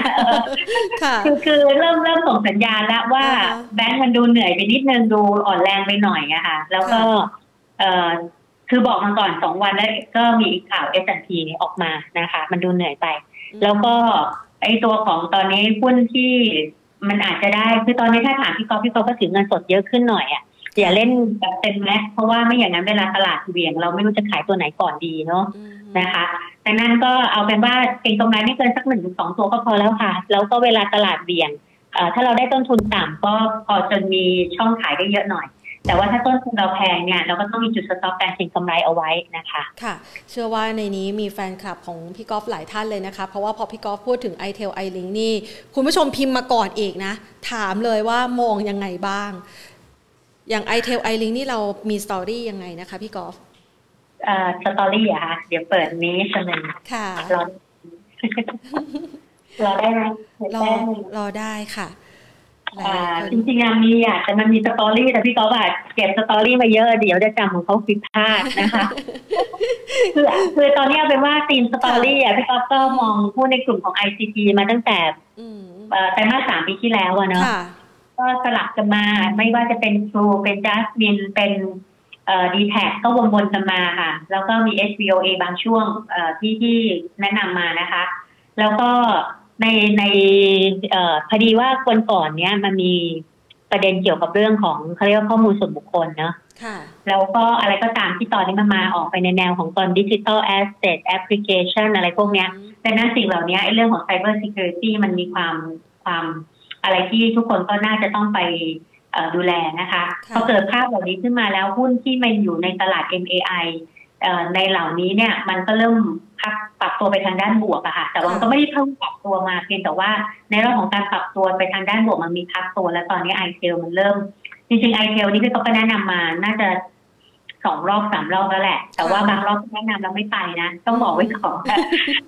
คือคือเริ่มเริ่มส่งสัญญาณแล้วว่าแบงก์มันดูเหนื่อยไปนิดนึงดูอ่อนแรงไปหน่อยอะค่ะ แล้วก็เคือบอกมาก่อนสองวันแล้วก็มีข่าว S&P ออกมานะคะ มันดูเหนื่อยไป แล้วก็ไอตัวของตอนนี้หุ้นที่มันอาจจะได้คือตอนนี้ถ้าถามพี่กอฟพี่กอฟก็ถือเงินสดเยอะขึ้นหน่อยอะอย่าเล่นแบบเต็มแม็กเพราะว่าไม่อย่างนั้นเวลาตลาดเวียง เราไม่รู้จะขายตัวไหนก่อนดีเนาะนะคะดังนั้นก็เอาเป็นว่าเองตรงนั้นไม่เกินสักหนึ่งถึงสองตัวก็พอแล้วค่ะ แล้วก็เวลาตลาดเบี่ยงถ้าเราได้ต้นทุนต่ำก็พอจะมีช่องขายได้เยอะหน่อย แต่ว่าถ้าต้นทุนเราแพงเนี่ยเราก็ต้องมีจุดสต็อกการเก็งกำไรเอาไว้นะคะค่ะ เชื่อว่าในนี้มีแฟนคลับของพี่กอล์ฟหลายท่านเลยนะคะ เพราะว่าพอพี่กอล์ฟพูดถึง i t e l i Link นี่ คุณผู้ชมพิมพ์มาก่อนอีกนะ ถามเลยว่ามองยังไงบ้าง อย่าง i t e l i Link นี่เรามี story ยังไงนะคะพี่กอล์ฟ story อะค่ะเดี๋ยวเปิดนี้สักหนึ่งค่ะรอรอได้ไหมรอรอได้ค่ะ จริงๆมีอะแต่มันมี story แต่พี่ก๊อฟอะเก็บ story มาเยอะเดี๋ยวจะจำของเขาผิดพลาดนะคะคือคือตอนนี้เป็นว่า theme story อะพี่ก๊อฟก็มองหุ้นในกลุ่มของ ICT มาตั้งแต่ไตรมาสสามปีที่แล้วอะเนาะก็สลับกันมาไม่ว่าจะเป็น TRUE เป็นจัสมินเป็นดีแทคก็วนๆกันมาค่ะ แล้วก็มี HVOA บางช่วงที่ที่แนะนำมานะคะ แล้วก็ ในในเอ่อพอดีว่าคนก่อนเนี้ยมันมีประเด็นเกี่ยวกับเรื่องของเขาเรียกว่าข้อมูลส่วนบุคคลเนาะค่ะแล้วก็อะไรก็ตามที่ตอนนี้มันมาออกไปในแนวของตอน digital asset application อะไรพวกเนี้ยดังนั้นสิ่งเหล่านี้ไอ้เรื่องของ Cyber Security มันมีความความอะไรที่ทุกคนก็น่าจะต้องไปเอ่อดูแลนะคะค่ะพอเกิดภาพเหล่านี้ขึ้นมาแล้วหุ้นที่มันอยู่ในตลาด MAI เอ่อในเหล่านี้เนี่ยมันก็เริ่มพัก ปรับตัวไปทางด้านบวกอะค่ะ แต่ว่ามันก็ไม่ได้เพิ่งปรับตัวมาเพียงแต่ว่าในเรื่องของการปรับตัวไปทางด้านบวกมันมีพักตัว แล้วตอนนี้ ITEL มันเริ่ม จริงๆ ITEL นี่พี่ก็แนะนำมาน่าจะสองรอบสามรอบแล้วแหละ แต่ว่าค่ะบางรอบก็แนะนำแล้วไม่ไปนะต้องบอกไว้ก่อน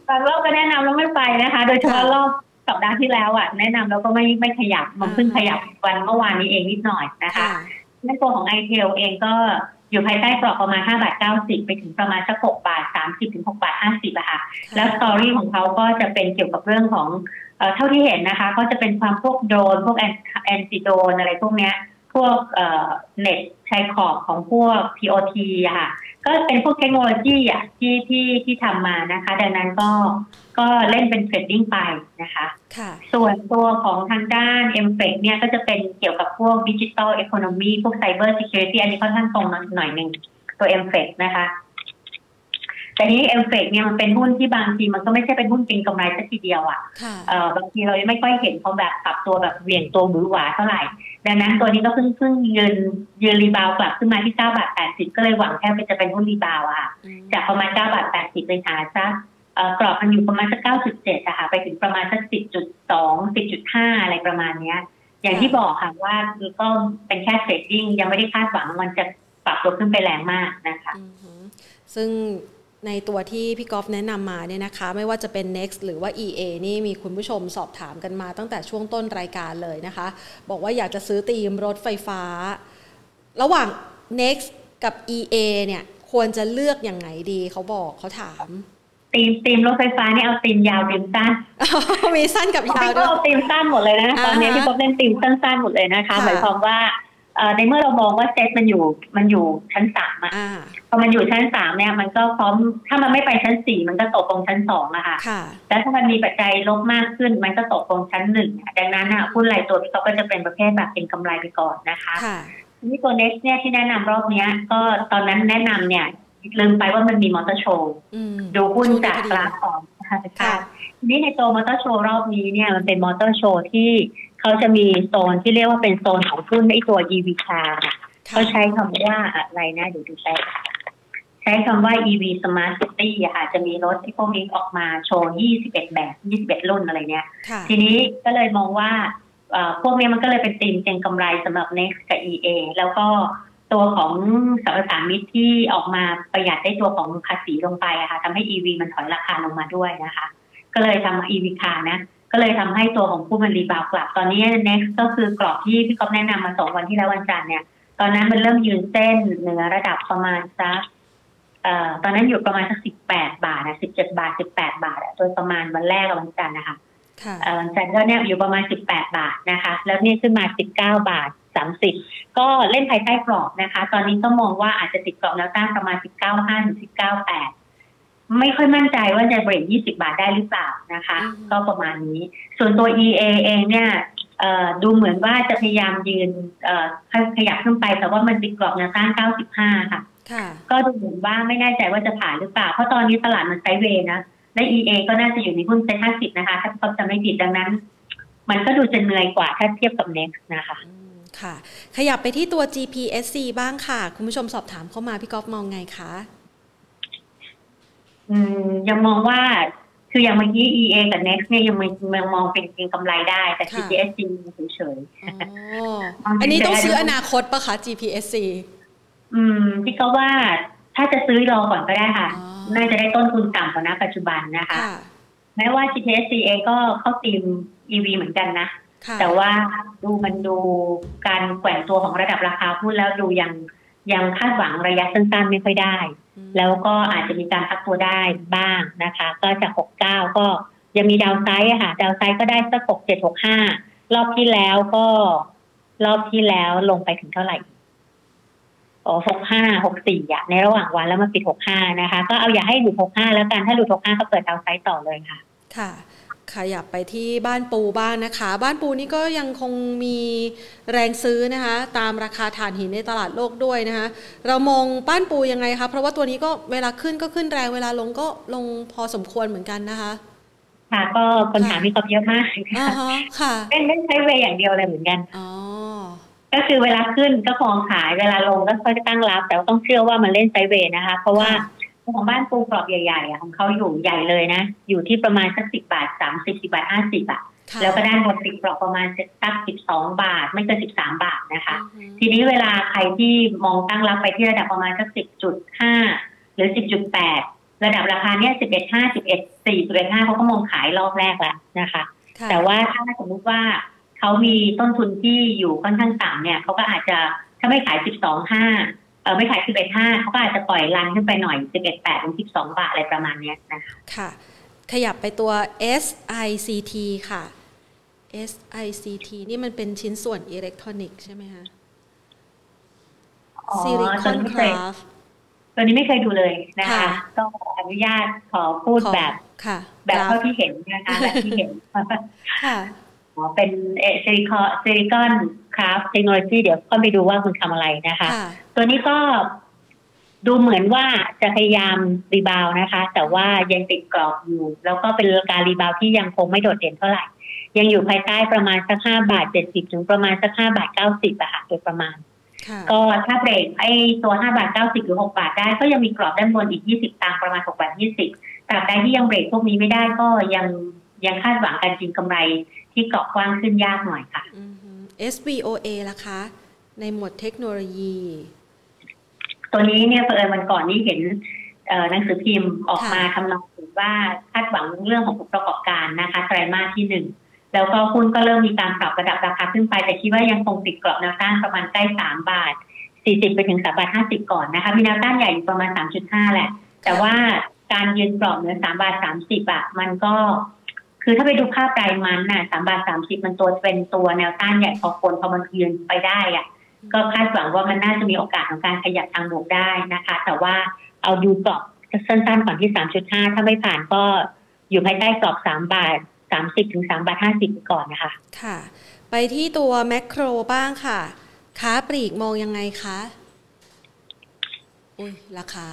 บางรอบก็แนะนำแล้วไม่ไปนะคะ โดยเฉพาะค่ะรอบสัปดาห์ที่แล้วอะแนะนำแล้วก็ไม่ไม่ขยับมันเพิ่งอ่าขยับวันเมื่อวานนี้เองนิดหน่อยนะคะค่ะในตัวของ ITEL เองก็ อยู่ภายใต้กรอบประมาณ5บาท90 ไปถึงประมาณสัก6บาท 30 ถึง 6 บาท 50อะค่ะ แล้ว story ของเขาก็จะเป็นเกี่ยวกับเรื่องของเอ่อเท่าที่เห็นนะคะ ก็จะเป็นความพวกโดรนพวก anti drone อะไรพวกเนี้ยพ วกเอ่อเน็ตชายขอบของพวก POT อะค่ะ ก็เป็นพวกเทคโนโลยีอะที่ที่ที่ทำมานะคะ ดังนั้นก็ก็เล่นเป็นเทรดดิ้งไปนะคะค่ะ ส่วนตัวของทางด้าน m f e c เนี่ยก็จะเป็นเกี่ยวกับพวกดิจิทัล e อ o n o m y พวก Cyber Security อันนี้ค่อนข้างตรงหน่อยหนึ่งตัว m f e c นะคะ แต่นี้ m f e c เนี่ยมันเป็นหุ้นที่บางทีมันก็ไม่ใช่เป็นหุ้นเก็งกำไรสักทีเดียวอะค่ะเอ่อบางทีเรายังไม่ค่อยเห็นเขาแบบปรับตัวแบบเหวี่ยงตัวหมือหวาเท่าไหร่ ดังนั้นตัวนี้ก็เพิ่งเพิ่งยืนยืน rebound กลับขึ้นมาที่9บาท80ก็เลยหวังแค่ว่าจะเป็นหุ้น rebound อะค่ะอืมจากประมาณ9บาท80ไปหาสักเอ่อกรอบมันอยู่ประมาณสัก9.7อะค่ะไปถึงประมาณสัก10.2 10.5อะไรประมาณเนี้ย อย่างที่บอกค่ะว่าก็เป็นแค่ trading ยังไม่ได้คาดหวังมันจะปรับตัวขึ้นไปแรงมากนะคะอือหือซึ่ง ในตัวที่พี่กอฟแนะนำมาเนี่ยนะคะ ไม่ว่าจะเป็น Next หรือว่า EA นี่มีคุณผู้ชมสอบถามกันมาตั้งแต่ช่วงต้นรายการเลยนะคะ บอกว่าอยากจะซื้อตีมรถไฟฟ้า ระหว่าง Next กับ EA เนี่ยควรจะเลือกอย่างไงดีเขาบอกเขาถามตีมตีมรถไฟฟ้านี่เอาตีมยาวตีมสั้นมีสั้นกับยาวพี่ด้ก็วยเอาตีมสั้นหมดเลยนะอ่าฮะตอนนี้พี่ก็เล่นตีมสั้นๆหมดเลยนะคะค่ะหมายความว่าเอ่อ ในเมื่อเรามองว่าเซตมันอยู่มันอยู่ชั้นสามอะอ่าพอมันอยู่ชั้นสามเนี่ยมันก็พร้อมถ้ามันไม่ไปชั้นสี่มันก็ตกตรงชั้นสองอะค่ะค่ะแล้วถ้ามันมีปัจจัยลบมากขึ้น มันก็ตกตรงชั้นหนึ่งดังนั้นอะหุ้นรายตัวพี่ก็ก็จะเป็นประเภทแบบเป็นกำไรไปก่อนนะคะค่ะทีนี่ตัว next เนี่ยที่แนะนำรอบเนี้ย ก็ตอนนั้นแนะนำเนี่ยลืมไปว่ามันมีมอเตอร์โชว์อืมดูหุ้นช่วงจากพอดีกราฟของนะคะค่ะทีนี้ในตัวมอเตอร์โชว์รอบนี้เนี่ยมันเป็นมอเตอร์โชว์ที่ เขาจะมีโซนที่เรียกว่าเป็นโซนของหุ้นในตัว EV car ค่ะค่ะเขาใช้คำว่าอะไรนะเดี๋ยวดูแป๊บใช้คำว่า EV Smart City อะค่ะจะมีรถที่พวกนี้ออกมาโชว์ 21 แบบ 21 รุ่นอะไรเนี้ยค่ะทีนี้ก็เลยมองว่าเอ่อพวกนี้มันก็เลยเป็นธีมเก็งกำไรสำหรับ Next กับ EA แล้วก็ตัวของสรรพสามิตที่ออกมาประหยัดได้ตัวของภาษีลงไปอะค่ะทำให้ EV มันถอยราคาลงมาด้วยนะคะ ก็เลยทำ EV คานะ ก็เลยทำให้ตัวของผู้มันรีบาวกลับ ตอนนี้ next ก็คือกรอบที่พี่ก๊อฟแนะนำมาสองวันที่แล้ววันจันทร์เนี่ย ตอนนั้นมันเริ่มยืนเส้นเหนือระดับประมาณสักเอ่อตอนนั้นอยู่ประมาณสักสิบแปดบาทนะสิบเจ็ดบาทสิบแปดบาทอะโดยประมาณวันแรกกับวันจันทร์นะคะค่ะเอ่อวันจันทร์ก็เนี่ยอยู่ประมาณ18บาทนะคะ แล้วนี่ขึ้นมา19บาท30ก็เล่นภายใต้กรอบนะคะ ตอนนี้ก็มองว่าอาจจะติดกรอบแนวต้านประมาณ19.5ถึง19.8 ไม่ค่อยมั่นใจว่าจะเบรก20 บาทได้หรือเปล่านะคะอืมก็ประมาณนี้ ส่วนตัว EA เองเนี่ยเอ่อดูเหมือนว่าจะพยายามยืนเอ่อขยับขึ้นไป แต่ว่ามันติดกรอบแนวต้าน 95ค่ะค่ะ ก็ดูเหมือนว่าไม่แน่ใจว่าจะผ่านหรือเปล่า เพราะตอนนี้ตลาดมันไซด์เวย์นะ และ EA ก็น่าจะอยู่ในหุ้นเซ็นห้าสิบนะคะ ถ้าเขาจะไม่ผิดดังนั้น มันก็ดูจะเหนื่อยกว่าถ้าเทียบกับ Next นะคะอืมค่ะ ขยับไปที่ตัว GPSC บ้างค่ะ คุณผู้ชมสอบถามเข้ามาพี่ก๊อฟมองไงคะ อืมยังมองว่าคืออย่างเมื่อกี้ EA กับ Next เนี่ยยังมองยังมองเป็นเก็งกำไรได้แต่ค่ะ GPSC เฉยอ๋ออันนี้ต้องซื้ออนาคตปะคะ GPSC ๆอืมพี่ก็ว่าถ้าจะซื้อรอก่อนก็ได้ค่ะอ๋อน่าจะได้ต้นทุนต่ำกว่าณปัจจุบันนะคะค่ะแม้ว่า GPSC เองก็เข้าตีม EV เหมือนกันนะค่ะแต่ว่าดูมันดูการแกว่งตัวของระดับราคาหุ้นแล้วดูยังยังคาดหวังระยะสั้นๆไม่ค่อยได้อืม แล้วก็อาจจะมีการพักตัวได้บ้างนะคะ ก็จาก69ก็ยังมีดาวไซด์อะค่ะ ดาวไซด์ก็ได้สัก67 65รอบที่แล้วก็รอบที่แล้วลงไปถึงเท่าไหร่อ๋อ65 64อะในระหว่างวันแล้วมาปิด65นะคะ ก็เอาอย่าให้หลุด65แล้วกันถ้าหลุด65ก็เปิดดาวไซด์ต่อเลยค่ะ ค่ะ ขยับไปที่บ้านปูบ้างนะคะ บ้านปูนี่ก็ยังคงมีแรงซื้อนะคะ ตามราคาถ่านหินในตลาดโลกด้วยนะคะ เรามองบ้านปูยังไงคะเพราะว่าตัวนี้ก็เวลาขึ้นก็ขึ้นแรงเวลาลงก็ลงพอสมควรเหมือนกันนะคะ ค่ะ ก็คนถามพี่กบเยอะมากอ่าค่ะฮะค่ะเล่นเล่นใช้เวย์อย่างเดียวเลยเหมือนกันอ๋อก็คือเวลาขึ้นก็คองขายเวลาลงก็ค่อยตั้งรับ แต่ว่าต้องเชื่อว่ามันเล่นไซด์เวย์นะคะ เพราะว่าค่ะ ของบ้านปูกรอบใหญ่ๆอะของเขาอยู่ใหญ่เลยนะ อยู่ที่ประมาณสักสิบบาทสามสิบสิบาทห้าสิบอะค่ะแล้วก็ด้านบนติดกรอบประมาณสักสิบสองบาท ไม่เกินสิบสามบาทนะคะอือฮึทีนี้เวลาใครที่มองตั้งรับไปที่ระดับประมาณสักสิบจุดห้าหรือสิบจุดแปดระดับราคาเนี้ยสิบเอ็ดห้าสิบเอ็ดสี่สิบเอ็ดห้าเขาก็มองขายรอบแรกแล้วนะคะค่ะแต่ว่าถ้าสมมุติว่าเขามีต้นทุนที่อยู่ค่อนข้างต่ำเนี่ยเขาก็อาจจะถ้าไม่ขายสิบสองห้าเออ ไม่ขายสิบเอ็ดห้าเขาก็อาจจะปล่อยรันขึ้นไปหน่อยสิบเอ็ดแปดถึงสิบสองบาทอะไรประมาณเนี้ยนะคะค่ะ ขยับไปตัว SICT ค่ะ SICT นี่มันเป็นชิ้นส่วนอิเล็กทรอนิกส์ใช่ไหมคะอ๋อ Silicon Craft ตัวนี้คไม่เคยตัวนี้ไม่เคยดูเลยนะคะค่ะก็อนุญาตขอพูดแบบค่ะแบบกราฟเท่าที่เห็นนะคะแบบที่เห็นค่ะอ๋อเป็นเอ Silicon Silicon Craft Technology เดี๋ยวก็ไปดูว่าคุณทำอะไรนะคะค่ะ ตัวนี้ก็ดูเหมือนว่าจะพยายาม rebound นะคะ แต่ว่ายังติดกรอบอยู่ แล้วก็เป็นการ rebound ที่ยังคงไม่โดดเด่นเท่าไหร่ ยังอยู่ภายใต้ประมาณสักห้าบาทเจ็ดสิบถึงประมาณสักห้าบาทเก้าสิบอะค่ะโดยประมาณค่ะก็ถ้าเบรกไอ้ตัวห้าบาทเก้าสิบหรือหกบาทได้ ก็ยังมีกรอบด้านบนอีกยี่สิบตังค์ประมาณหกบาทยี่สิบตราบใดที่ยังเบรกพวกนี้ไม่ได้ก็ยังยังคาดหวังการกินกำไรที่เกาะกว้างขึ้นยากหน่อยค่ะอือฮึ SVOA ล่ะคะ ในหมวดเทคโนโลยี ตัวนี้เนี่ยเผอิญวันก่อนนี้เห็นเอ่อหนังสือพิมพ์ออกค่ะมาทำนองถึงว่าคาดหวังเรื่องของผลประกอบการนะคะไตรมาสที่หนึ่งแล้วก็หุ้นก็เริ่มมีการปรับระดับราคาขึ้นไป แต่คิดว่ายังคงติดกรอบแนวต้านประมาณใกล้สามบาทสี่สิบไปถึงสามบาทห้าสิบก่อนนะคะมีแนวต้านใหญ่อยู่ประมาณสามจุดห้าแหละ แต่ว่าการยืนกรอบเหนือสามบาทสามสิบอะมันก็ คือถ้าไปดูภาพรายมันน่ะสามบาทสามสิบมันตัวเป็นตัวแนวต้านใหญ่พอคนพอมันยืนไปได้อะ ก็คาดหวังว่ามันน่าจะมีโอกาสของการขยับทางบวกได้นะคะ แต่ว่าเอาดูกรอบสั้นๆก่อนที่3.5ถ้าไม่ผ่านก็อยู่ภายใต้กรอบ3บาท30ถึง3บาท50ก่อนนะคะ ค่ะ ไปที่ตัวแมคโครบ้างค่ะ ค้าปลีกมองยังไงคะอุ้ยราคา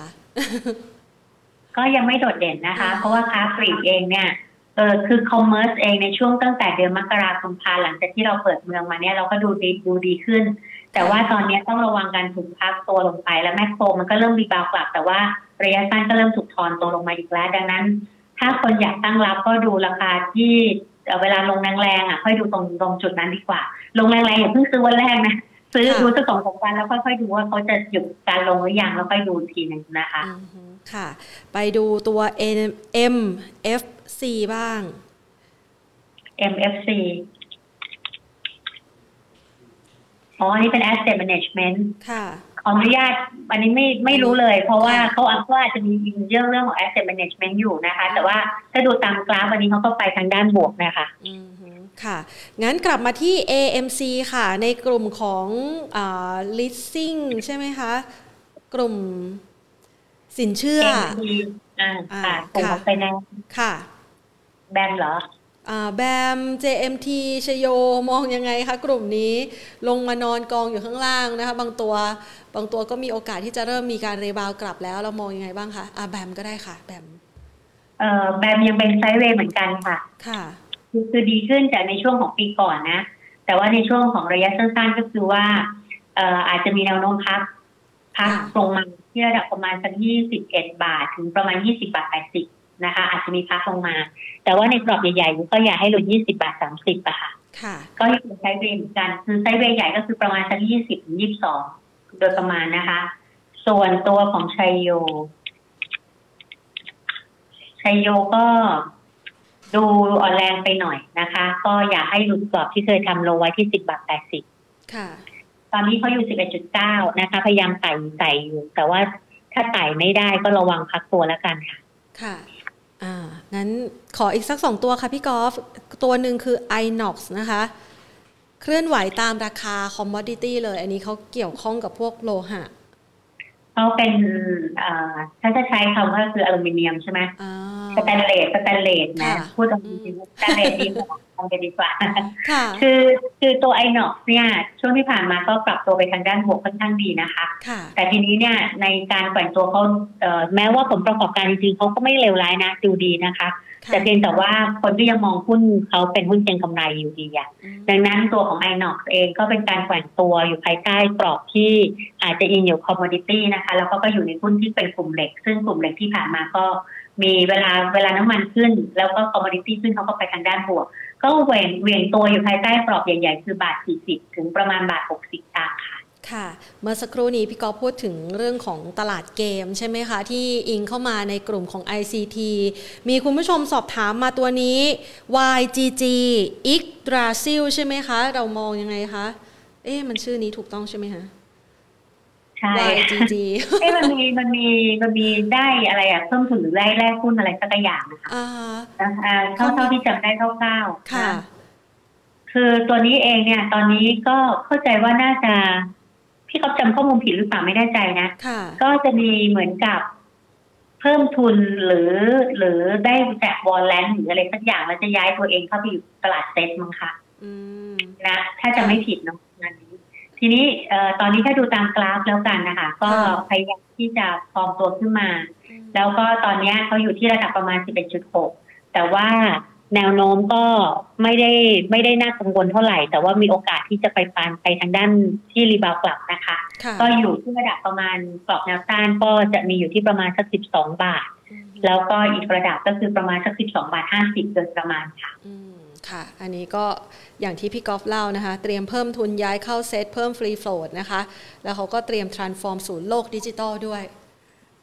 ก็ยังไม่โดดเด่นนะคะอ่าเพราะว่าค้าปลีกเองเนี่ยเออคือ commerce เองในช่วงตั้งแต่เดือนมกราคมพาหลังจากที่เราเปิดเมืองมาเนี่ยเราก็ดูดีดูดีขึ้น แต่ว่าตอนนี้ต้องระวังการถูกพักตัวลงไป แล้วแมคโครมันก็เริ่ม rebound กลับ แต่ว่าระยะสั้นก็เริ่มถูกทอนตัวลงมาอีกแล้ว ดังนั้น ถ้าคนอยากตั้งรับก็ดูราคาที่เอ่อเวลาลงแรงๆอะค่อยดูตรงตรงจุดนั้นดีกว่า ลงแรงๆอย่าเพิ่งซื้อวันแรกนะซื้อค่ะดูสักสองสามวันแล้วค่อยๆดูว่าเขาจะหยุดการลงหรือยังแล้วค่อยดูอีกทีหนึ่งนะคะอือฮึค่ะ ไปดูตัว MFC บ้าง MFC อ๋ออันนี้เป็น asset management ค่ะขออนุญาตอันนี้ไม่ไม่รู้เลย เพราะว่าเขาเขาอาจจะมีเรื่องเรื่องของ asset management อยู่นะคะ แต่ว่าถ้าดูตามกราฟวันนี้เขาก็ไปทางด้านบวกนะคะอือฮึค่ะ งั้นกลับมาที่ AMC ค่ะ ในกลุ่มของอ่า leasing ใช่ไหมคะ กลุ่มสินเชื่อ AMC อ่าอ่าค่ะกลุ่มค่ะของไฟแนนซ์ค่ะ แบมเหรออ่า แบม JMT ชโย มองยังไงคะกลุ่มนี้ลงมานอนกองอยู่ข้างล่างนะคะบางตัวบางตัวก็มีโอกาสที่จะเริ่มมีการ rebound กลับแล้ว เรามองยังไงบ้างคะอ่าแบมก็ได้ค่ะ แบมเอ่อแบมยังเป็น sideway เหมือนกันค่ะ ค่ะคือคือดีขึ้นจากในช่วงของปีก่อนนะ แต่ว่าในช่วงของระยะสั้นๆก็คือว่าเอ่ออาจจะมีแนวโน้มพักพักค่ะลงมาที่ระดับประมาณสักยี่สิบเอ็ดบาท ถึงประมาณยี่สิบบาทแปดสิบ นะคะ อาจจะมีพักลงมา แต่ว่าในกรอบใหญ่ๆก็อย่าให้หลุดยี่สิบาทสามสิบอะค่ะค่ะก็ยังเป็นไซด์เวย์เหมือนกันคือไซด์เวย์ใหญ่ก็คือประมาณสักยี่สิบถึงยี่สิบสองโดยประมาณนะคะ ส่วนตัวของชัยโยชัยโยก็ดูอ่อนแรงไปหน่อยนะคะ ก็อยากให้หลุดกรอบที่เคยทำลงไว้ที่สิบบาทแปดสิบค่ะ ตอนนี้เขาอยู่สิบเอ็ดจุดเก้านะคะ พยายามไต่ไต่อยู่ แต่ว่าถ้าไต่ไม่ได้ก็ระวังพักตัวแล้วกันค่ะ ค่ะ อ่างั้นขออีกสักสองตัวค่ะพี่กอล์ฟตัวหนึ่งคือ Inox นะคะ เคลื่อนไหวตามราคา commodity เลย อันนี้เขาเกี่ยวข้องกับพวกโลหะเขาเป็นเอ่อถ้าจะใช้คำว่าคืออลูมิเนียมใช่ไหมอ่าสแตนเลสสแตนเลสนะพูดตรงจริงสแตนเลสดีกว่า ทำไปดีกว่าคือคือตัว Inox เนี่ย ช่วงที่ผ่านมาก็ปรับตัวไปทางด้านบวกค่อนข้างดีนะคะ แต่ทีนี้เนี่ยในการแกว่งตัวเขาแม้ว่าผลประกอบการจริงๆเขาก็ไม่เลวร้ายนะดูดีนะคะ แต่เพียงแต่ว่าคนก็ยังมองหุ้นเขาเป็นหุ้นเก็งกำไรอยู่ดีอะดังนั้นตัวของ i n o x เองก็เป็นการแกว่งตัวอยู่ภายใต้กรอบที่อาจจะอิงอยู่ commodity นะคะ แล้วก็ก็อยู่ในหุ้นที่เป็นกลุ่มเหล็ก ซึ่งกลุ่มเหล็กที่ผ่านมาก็มีเวลาเวลาน้ำมันขึ้น แล้วก็ commodity ขึ้นเขาก็ไปทางด้านบวก ก็เหวี่ยงเหวี่ยงตัวอยู่ภายใต้กรอบใหญ่ๆ คือบาท 40 ถึงประมาณบาท 60ตางค่ะ ค่ะ เมื่อสักครู่นี้พี่กอพูดถึงเรื่องของตลาดเกมใช่ไหมคะ ที่อิงเข้ามาในกลุ่มของ ICT มีคุณผู้ชมสอบถามมาตัวนี้ YGG i g d r a s i l ใช่ไหมคะ เรามองยังไงคะ เอ๊ะมันชื่อนี้ถูกต้องใช่ไหมคะ ใช่ YGG เอ๊ะมันมีมันมีมันมีได้อะไรอะเพิ่มทุนหรือได้แลกหุ้นอะไรสักอย่างนะคะอ่าเท่าเท่าที่จำได้คร่าวๆค่ะ คือตัวนี้เองเนี่ย ตอนนี้ก็เข้าใจว่าน่าจะที่เขาจำข้อมูลผิดหรือเปล่าไม่แน่ใจนะก็จะมีเหมือนกับเพิ่มทุนหรือ หรือได้แจกวอลเลนหรืออะไรสักอย่างแล้วจะย้ายตัวเองเข้าไปอยู่ตลาดเซ็ตมั้งคะนะถ้าจะไม่ผิดเนาะงานนี้ ทีนี้เอ่อตอนนี้ถ้าดูตามกราฟแล้วกันนะคะ ก็พยายามที่จะฟอร์มตัวขึ้นมา แล้วก็ตอนนี้เขาอยู่ที่ระดับประมาณ 11.6 แต่ว่าแนวโน้มก็ไม่ได้ไม่ได้น่ากังวลเท่าไหร่ แต่ว่ามีโอกาสที่จะไปปานไปทางด้านที่ rebound กลับนะคะ ก็อยู่ที่ระดับประมาณกรอบแนวต้านก็จะมีอยู่ที่ประมาณสักสิบสองบาท แล้วก็อีกระดับก็คือประมาณสักสิบสองบาทห้าสิบโดยประมาณค่ะ ค่ะ อันนี้ก็อย่างที่พี่กอล์ฟเล่านะคะ เตรียมเพิ่มทุนย้ายเข้าเซตเพิ่ม free float นะคะ แล้วเขาก็เตรียม transform ศูนย์โลกดิจิตอลด้วย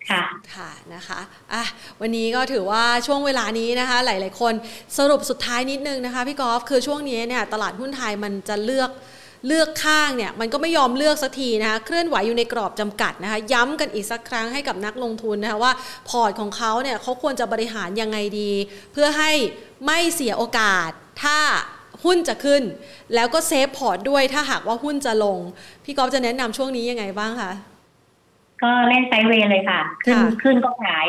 ค่ะค่ะนะคะอะวันนี้ก็ถือว่าช่วงเวลานี้นะคะ หลาย ๆ คนสรุปสุดท้ายนิดนึงนะคะ พี่กอล์ฟคือช่วงนี้เนี่ยตลาดหุ้นไทยมันจะเลือก เลือกข้างเนี่ยมันก็ไม่ยอมเลือกสักทีนะคะเคลื่อนไหวอยู่ในกรอบจำกัดนะคะย้ำกันอีกสักครั้งให้กับนักลงทุนนะคะว่าพอร์ตของเขาเนี่ยเขาควรจะบริหารยังไงดี เพื่อให้ไม่เสียโอกาสถ้าหุ้นจะขึ้น แล้วก็ save พอร์ตด้วยถ้าหากว่าหุ้นจะลง พี่กอล์ฟจะแนะนำช่วงนี้ยังไงบ้างคะก็เล่น sideway เลยค่ะ ขึ้นขึ้นก็ขาย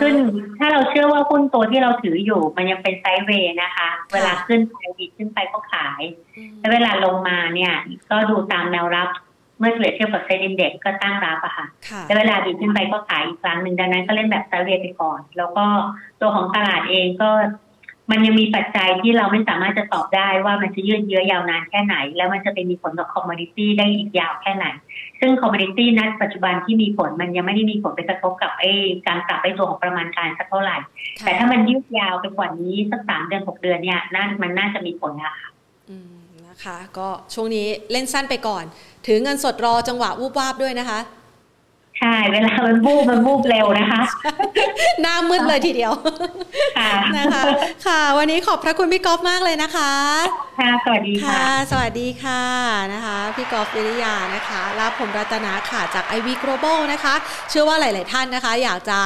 ขึ้นถ้าเราเชื่อว่าหุ้นตัวที่เราถืออยู่ มันยังเป็น sideway นะคะ เวลาขึ้นไปดีขึ้นไปก็ขาย แล้วเวลาลงมาเนี่ย ก็ดูตามแนวรับเมื่อเทียบกับ SET Index ก็ตั้งรับอะค่ะแล้วเวลาดีขึ้นไปก็ขายอีกครั้งหนึ่งดังนั้นก็เล่นแบบ sideway ไปก่อน แล้วก็ตัวของตลาดเองก็มันยังมีปัจจัยที่เราไม่สามารถจะตอบได้ว่ามันจะยืดเยื้อยาวนานแค่ไหน แล้วมันจะเป็นมีผลต่อ commodity ได้อีกยาวแค่ไหน ซึ่ง commodity นั้นปัจจุบันที่มีผลมันยังไม่ได้มีผลไปกระทบกับไอ้การปรับไอ้ตัวของประมาณการสักเท่าไหร่ แต่ถ้ามันยืดยาวไปกว่านี้สักสามเดือนหกเดือนเนี่ยน่ามันน่าจะมีผลนะคะนะคะ ก็ช่วงนี้เล่นสั้นไปก่อน ถือเงินสดรอจังหวะวูบวาบด้วยนะคะ ใช่ เวลามันบูบมันบูบเร็วนะคะ หน้ามืดเลยทีเดียวนะคะ ค่ะ วันนี้ขอบพระคุณพี่กอล์ฟมากเลยนะคะ ค่ะ สวัสดีค่ะ สวัสดีค่ะนะคะ พี่กอล์ฟวิริยานะคะลาผมรัตนาค่ะจาก i v Global นะคะ เชื่อว่าหลาย ๆ ท่านนะคะ อยากจะ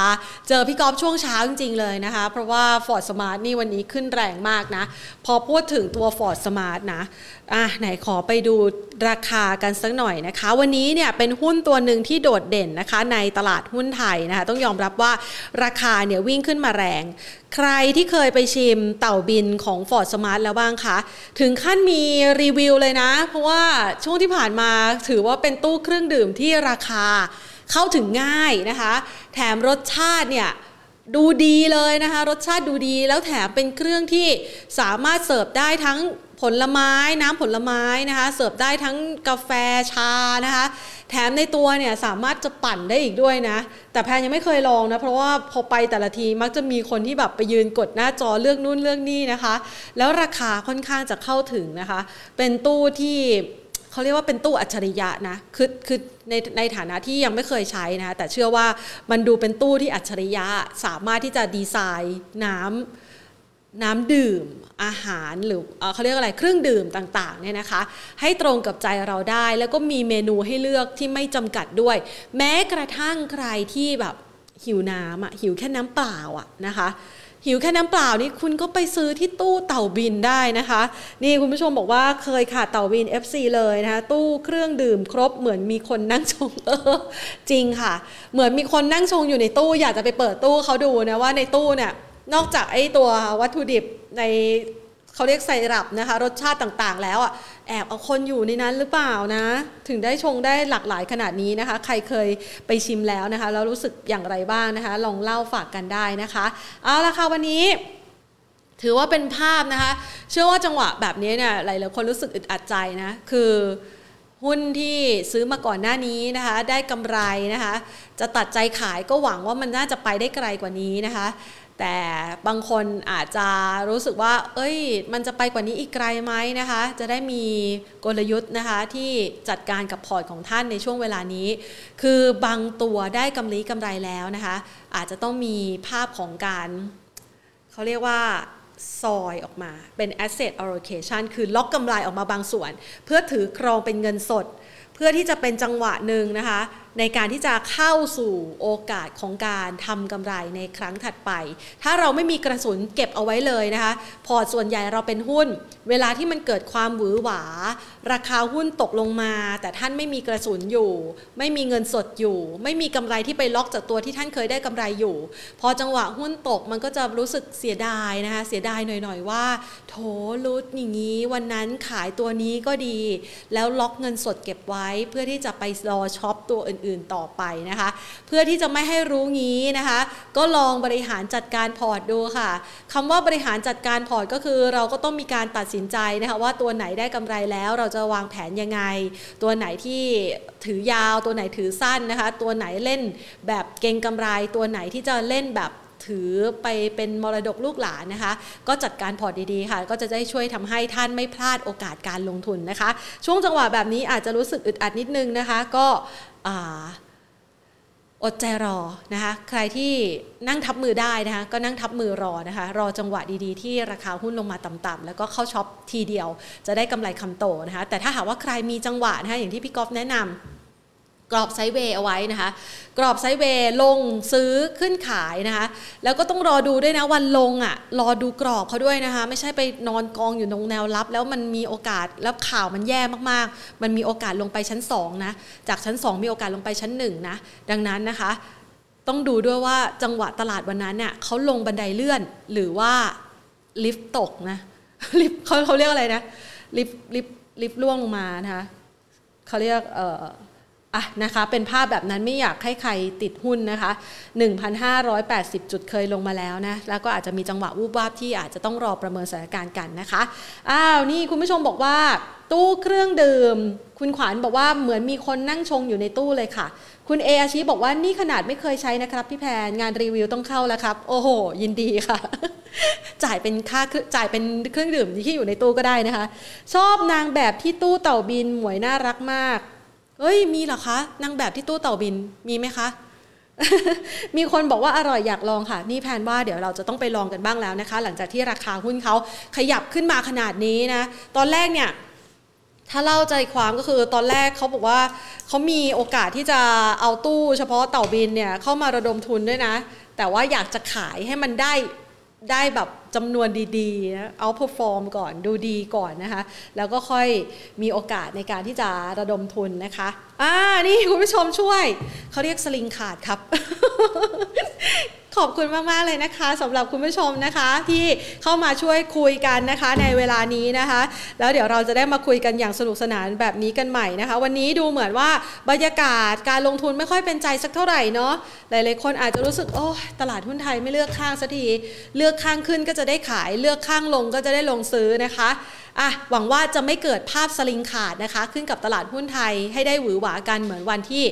เจอพี่กอล์ฟช่วงเช้าจริง ๆ เลยนะคะ เพราะว่า Ford Smart นี่วันนี้ขึ้นแรงมากนะ พอพูดถึงตัว Ford Smart นะอะไหนขอไปดูราคากันสักหน่อยนะคะ วันนี้เนี่ยเป็นหุ้นตัวหนึ่งที่โดดเด่นนะคะในตลาดหุ้นไทยนะคะต้องยอมรับว่าราคาเนี่ยวิ่งขึ้นมาแรง ใครที่เคยไปชิมเต่าบินของ Ford Smart แล้วบ้างคะ ถึงขั้นมีรีวิวเลยนะ เพราะว่าช่วงที่ผ่านมาถือว่าเป็นตู้เครื่องดื่มที่ราคาเข้าถึงง่ายนะคะ แถมรสชาติเนี่ยดูดีเลยนะคะ รสชาติดูดีแล้วแถมเป็นเครื่องที่สามารถเสิร์ฟได้ทั้งผลไม้น้ำผลไม้นะคะ เสิร์ฟได้ทั้งกาแฟชานะคะ แถมในตัวเนี่ยสามารถจะปั่นได้อีกด้วยนะ แต่แพนยังไม่เคยลองนะ เพราะว่าพอไปแต่ละทีมักจะมีคนที่แบบไปยืนกดหน้าจอเลือกนู่นเลือกนี่นะคะ แล้วราคาค่อนข้างจะเข้าถึงนะคะ เป็นตู้ที่เขาเรียกว่าเป็นตู้อัจฉริยะนะ คือคือในในฐานะที่ยังไม่เคยใช้นะ แต่เชื่อว่ามันดูเป็นตู้ที่อัจฉริยะ สามารถที่จะดีไซน์น้ำ น้ำดื่มอาหารหรือเขาเรียกอะไรเครื่องดื่มต่างๆเนี่ยนะคะ ให้ตรงกับใจเราได้แล้วก็มีเมนูให้เลือกที่ไม่จำกัดด้วย แม้กระทั่งใครที่แบบหิวน้ำอะหิวแค่น้ำเปล่าอะนะคะหิวแค่น้ำเปล่านี่คุณก็ไปซื้อที่ตู้เต่าบินได้นะคะ นี่คุณผู้ชมบอกว่าเคยขาดเต่าบิน FC เลยนะคะตู้เครื่องดื่มครบเหมือนมีคนนั่งชงเออจริงค่ะ เหมือนมีคนนั่งชงอยู่ในตู้ อยากจะไปเปิดตู้เขาดูนะว่าในตู้เนี่ย นอกจากไอ้ตัววัตถุดิบในเขาเรียกไซรัปนะคะ รสชาติต่างๆ แล้วอะแอบเอาคนอยู่ในนั้นหรือเปล่านะ ถึงได้ชงได้หลากหลายขนาดนี้นะคะ ใครเคยไปชิมแล้วนะคะ แล้วรู้สึกอย่างไรบ้างนะคะ ลองเล่าฝากกันได้นะคะเอาละค่ะวันนี้ถือว่าเป็นภาพนะคะ เชื่อว่าจังหวะแบบนี้เนี่ยหลายๆคนรู้สึกอึดอัดใจนะ คือหุ้นที่ซื้อมาก่อนหน้านี้นะคะ ได้กำไรนะคะ จะตัดใจขายก็หวังว่ามันน่าจะไปได้ไกลกว่านี้นะคะ แต่บางคนอาจจะรู้สึกว่า เอ้ย มันจะไปกว่านี้อีกไกลไหมนะคะ จะได้มีกลยุทธ์นะคะที่จัดการกับพอร์ตของท่านในช่วงเวลานี้ คือบางตัวได้กำไรกำไรแล้วนะคะ อาจจะต้องมีภาพของการเขาเรียกว่าซอยออกมาเป็น asset allocation คือล็อกกำไรออกมาบางส่วน เพื่อถือครองเป็นเงินสด เพื่อที่จะเป็นจังหวะหนึ่งนะคะ ในการที่จะเข้าสู่โอกาสของการทำกำไรในครั้งถัดไป ถ้าเราไม่มีกระสุนเก็บเอาไว้เลยนะคะ พอร์ตส่วนใหญ่เราเป็นหุ้น เวลาที่มันเกิดความหวือหวา ราคาหุ้นตกลงมา แต่ท่านไม่มีกระสุนอยู่ ไม่มีเงินสดอยู่ ไม่มีกำไรที่ไปล็อกจากตัวที่ท่านเคยได้กำไรอยู่ พอจังหวะหุ้นตกมันก็จะรู้สึกเสียดายนะคะเสียดายหน่อยๆว่า โถรู้อย่างนี้วันนั้นขายตัวนี้ก็ดี แล้วล็อกเงินสดเก็บไว้เพื่อที่จะไปรอช็อปตัวอื่นอื่นๆต่อไปนะคะ เพื่อที่จะไม่ให้รู้งี้นะคะ ก็ลองบริหารจัดการพอร์ตดูค่ะคำว่าบริหารจัดการพอร์ตก็คือ เราก็ต้องมีการตัดสินใจนะคะว่าตัวไหนได้กำไรแล้วเราจะวางแผนยังไง ตัวไหนที่ถือยาว ตัวไหนถือสั้นนะคะ ตัวไหนเล่นแบบเก็งกำไร ตัวไหนที่จะเล่นแบบถือไปเป็นมรดกลูกหลานนะคะ ก็จัดการพอร์ตดีๆค่ะ ก็จะได้ช่วยทำให้ท่านไม่พลาดโอกาสการลงทุนนะคะ ช่วงจังหวะแบบนี้อาจจะรู้สึกอึดอัดนิดนึงนะคะ ก็ อดใจรอนะคะใครที่นั่งทับมือได้นะคะก็นั่งทับมือรอนะคะรอจังหวะดีๆ ที่ราคาหุ้นลงมาต่ำๆแล้วก็เข้าช็อปทีเดียว จะได้กำไรคำโตนะคะแต่ถ้าหากว่าใครมีจังหวะนะคะอย่างที่พี่กอฟแนะนำ กรอบไซด์เวย์เอาไว้นะคะ กรอบไซด์เวย์ลงซื้อขึ้นขายนะคะ แล้วก็ต้องรอดูด้วยนะวันลงอะ่ะ รอดูกรอบเขาด้วยนะคะ ไม่ใช่ไปนอนกองอยู่ตรงแนวรับ แล้วมันมีโอกาสแล้วข่าวมันแย่มากๆ มันมีโอกาสลงไปชั้น2นะจากชั้น 2 มีโอกาสลงไปชั้น1นะดังนั้นนะคะ ต้องดูด้วยว่าจังหวะตลาดวันนั้นเนี่ยเขาลงบันไดเลื่อน หรือว่าลิฟต์ตกนะลิฟต์เขาเขาเรียกอะไรนะลิฟต์ลิฟต์ลิฟต์ร่วงลงมานะคะเขาเรียกเอ่อ อะนะคะเป็นภาพแบบนั้นไม่อยากให้ใครติดหุ้นนะคะ 1,580 จุดเคยลงมาแล้วนะ แล้วก็อาจจะมีจังหวะวูบวาบที่อาจจะต้องรอประเมินสถานการณ์กันนะคะ อ้าวนี่คุณผู้ชมบอกว่า ตู้เครื่องดื่ม คุณขวัญบอกว่าเหมือนมีคนนั่งชงอยู่ในตู้เลยค่ะ คุณเออาชีบอกว่านี่ขนาดไม่เคยใช้นะครับพี่แพนงานรีวิวต้องเข้าแล้วครับ โอ้โห ยินดีค่ะ จ่ายเป็นค่าจ่ายเป็นเครื่องดื่มที่อยู่ในตู้ก็ได้นะคะ ชอบนางแบบที่ตู้เต่าบินหมวยน่ารักมาก เอ้ยมีเหรอคะนางแบบที่ตู้เต่าบินมีไหมคะ มีคนบอกว่าอร่อยอยากลองค่ะ นี่แพนว่าเดี๋ยวเราจะต้องไปลองกันบ้างแล้วนะคะ หลังจากที่ราคาหุ้นเขาขยับขึ้นมาขนาดนี้นะ ตอนแรกเนี่ยถ้าเล่าใจความก็คือตอนแรกเขาบอกว่าเขามีโอกาสที่จะเอาตู้เฉพาะเต่าบินเนี่ยเข้ามาระดมทุนด้วยนะ แต่ว่าอยากจะขายให้มันได้ได้แบบจำนวนดีๆเอาพอฟอร์มก่อนดูดีก่อนนะคะ แล้วก็ค่อยมีโอกาสในการที่จะระดมทุนนะคะอ่านี่คุณผู้ชมช่วย เขาเรียกสลิงขาดครับ ขอบคุณมาก ๆ เลยนะคะสำหรับคุณผู้ชมนะคะที่เข้ามาช่วยคุยกันนะคะในเวลานี้นะคะ แล้วเดี๋ยวเราจะได้มาคุยกันอย่างสนุกสนานแบบนี้กันใหม่นะคะ วันนี้ดูเหมือนว่าบรรยากาศการลงทุนไม่ค่อยเป็นใจสักเท่าไหร่เนาะหลาย ๆ คนอาจจะรู้สึกโอ้ตลาดหุ้นไทยไม่เลือกข้างสักทีเลือกข้างขึ้นก็จะได้ขายเลือกข้างลงก็จะได้ลงซื้อนะคะอะหวังว่าจะไม่เกิดภาพสลิงขาดนะคะ ขึ้นกับตลาดหุ้นไทยให้ได้หวือหวากันเหมือนวันที่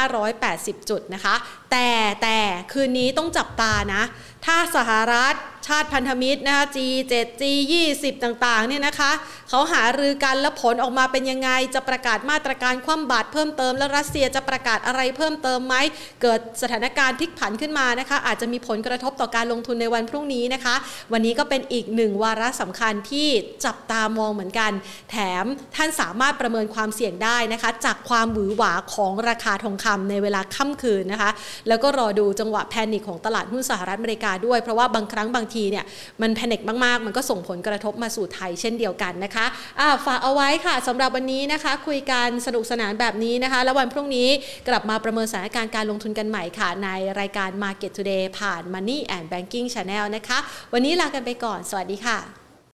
1,580 จุดนะคะแต่แต่คืนนี้ต้องจับตานะ ถ้าสหรัฐชาติพันธมิตรนะคะ G7 G20 ต่างๆเนี่ยนะคะเขาหารือกันแล้วผลออกมาเป็นยังไง จะประกาศมาตรการคว่ำบาตรเพิ่มเติม แล้วรัสเซียจะประกาศอะไรเพิ่มเติมไหม เกิดสถานการณ์พลิกผันขึ้นมานะคะ อาจจะมีผลกระทบต่อการลงทุนในวันพรุ่งนี้นะคะ วันนี้ก็เป็นอีกหนึ่งวาระสำคัญที่จับตามองเหมือนกัน แถมท่านสามารถประเมินความเสี่ยงได้นะคะ จากความหวือหวาของราคาทองคำในเวลาค่ำคืนนะคะแล้วก็รอดูจังหวะแพนิคของตลาดหุ้นสหรัฐอเมริกาด้วย เพราะว่าบางครั้งบางทีเนี่ยมันแพนิคมากๆ มันก็ส่งผลกระทบมาสู่ไทยเช่นเดียวกันนะคะะฝากเอาไว้ค่ะสำหรับวันนี้นะคะ คุยกันสนุกสนานแบบนี้นะคะ แล้ววันพรุ่งนี้กลับมาประเมินสถานการณ์การลงทุนกันใหม่ค่ะ ในรายการ Market Today ผ่าน Money and Banking Channel นะคะ วันนี้ลากันไปก่อน สวัสดีค่ะ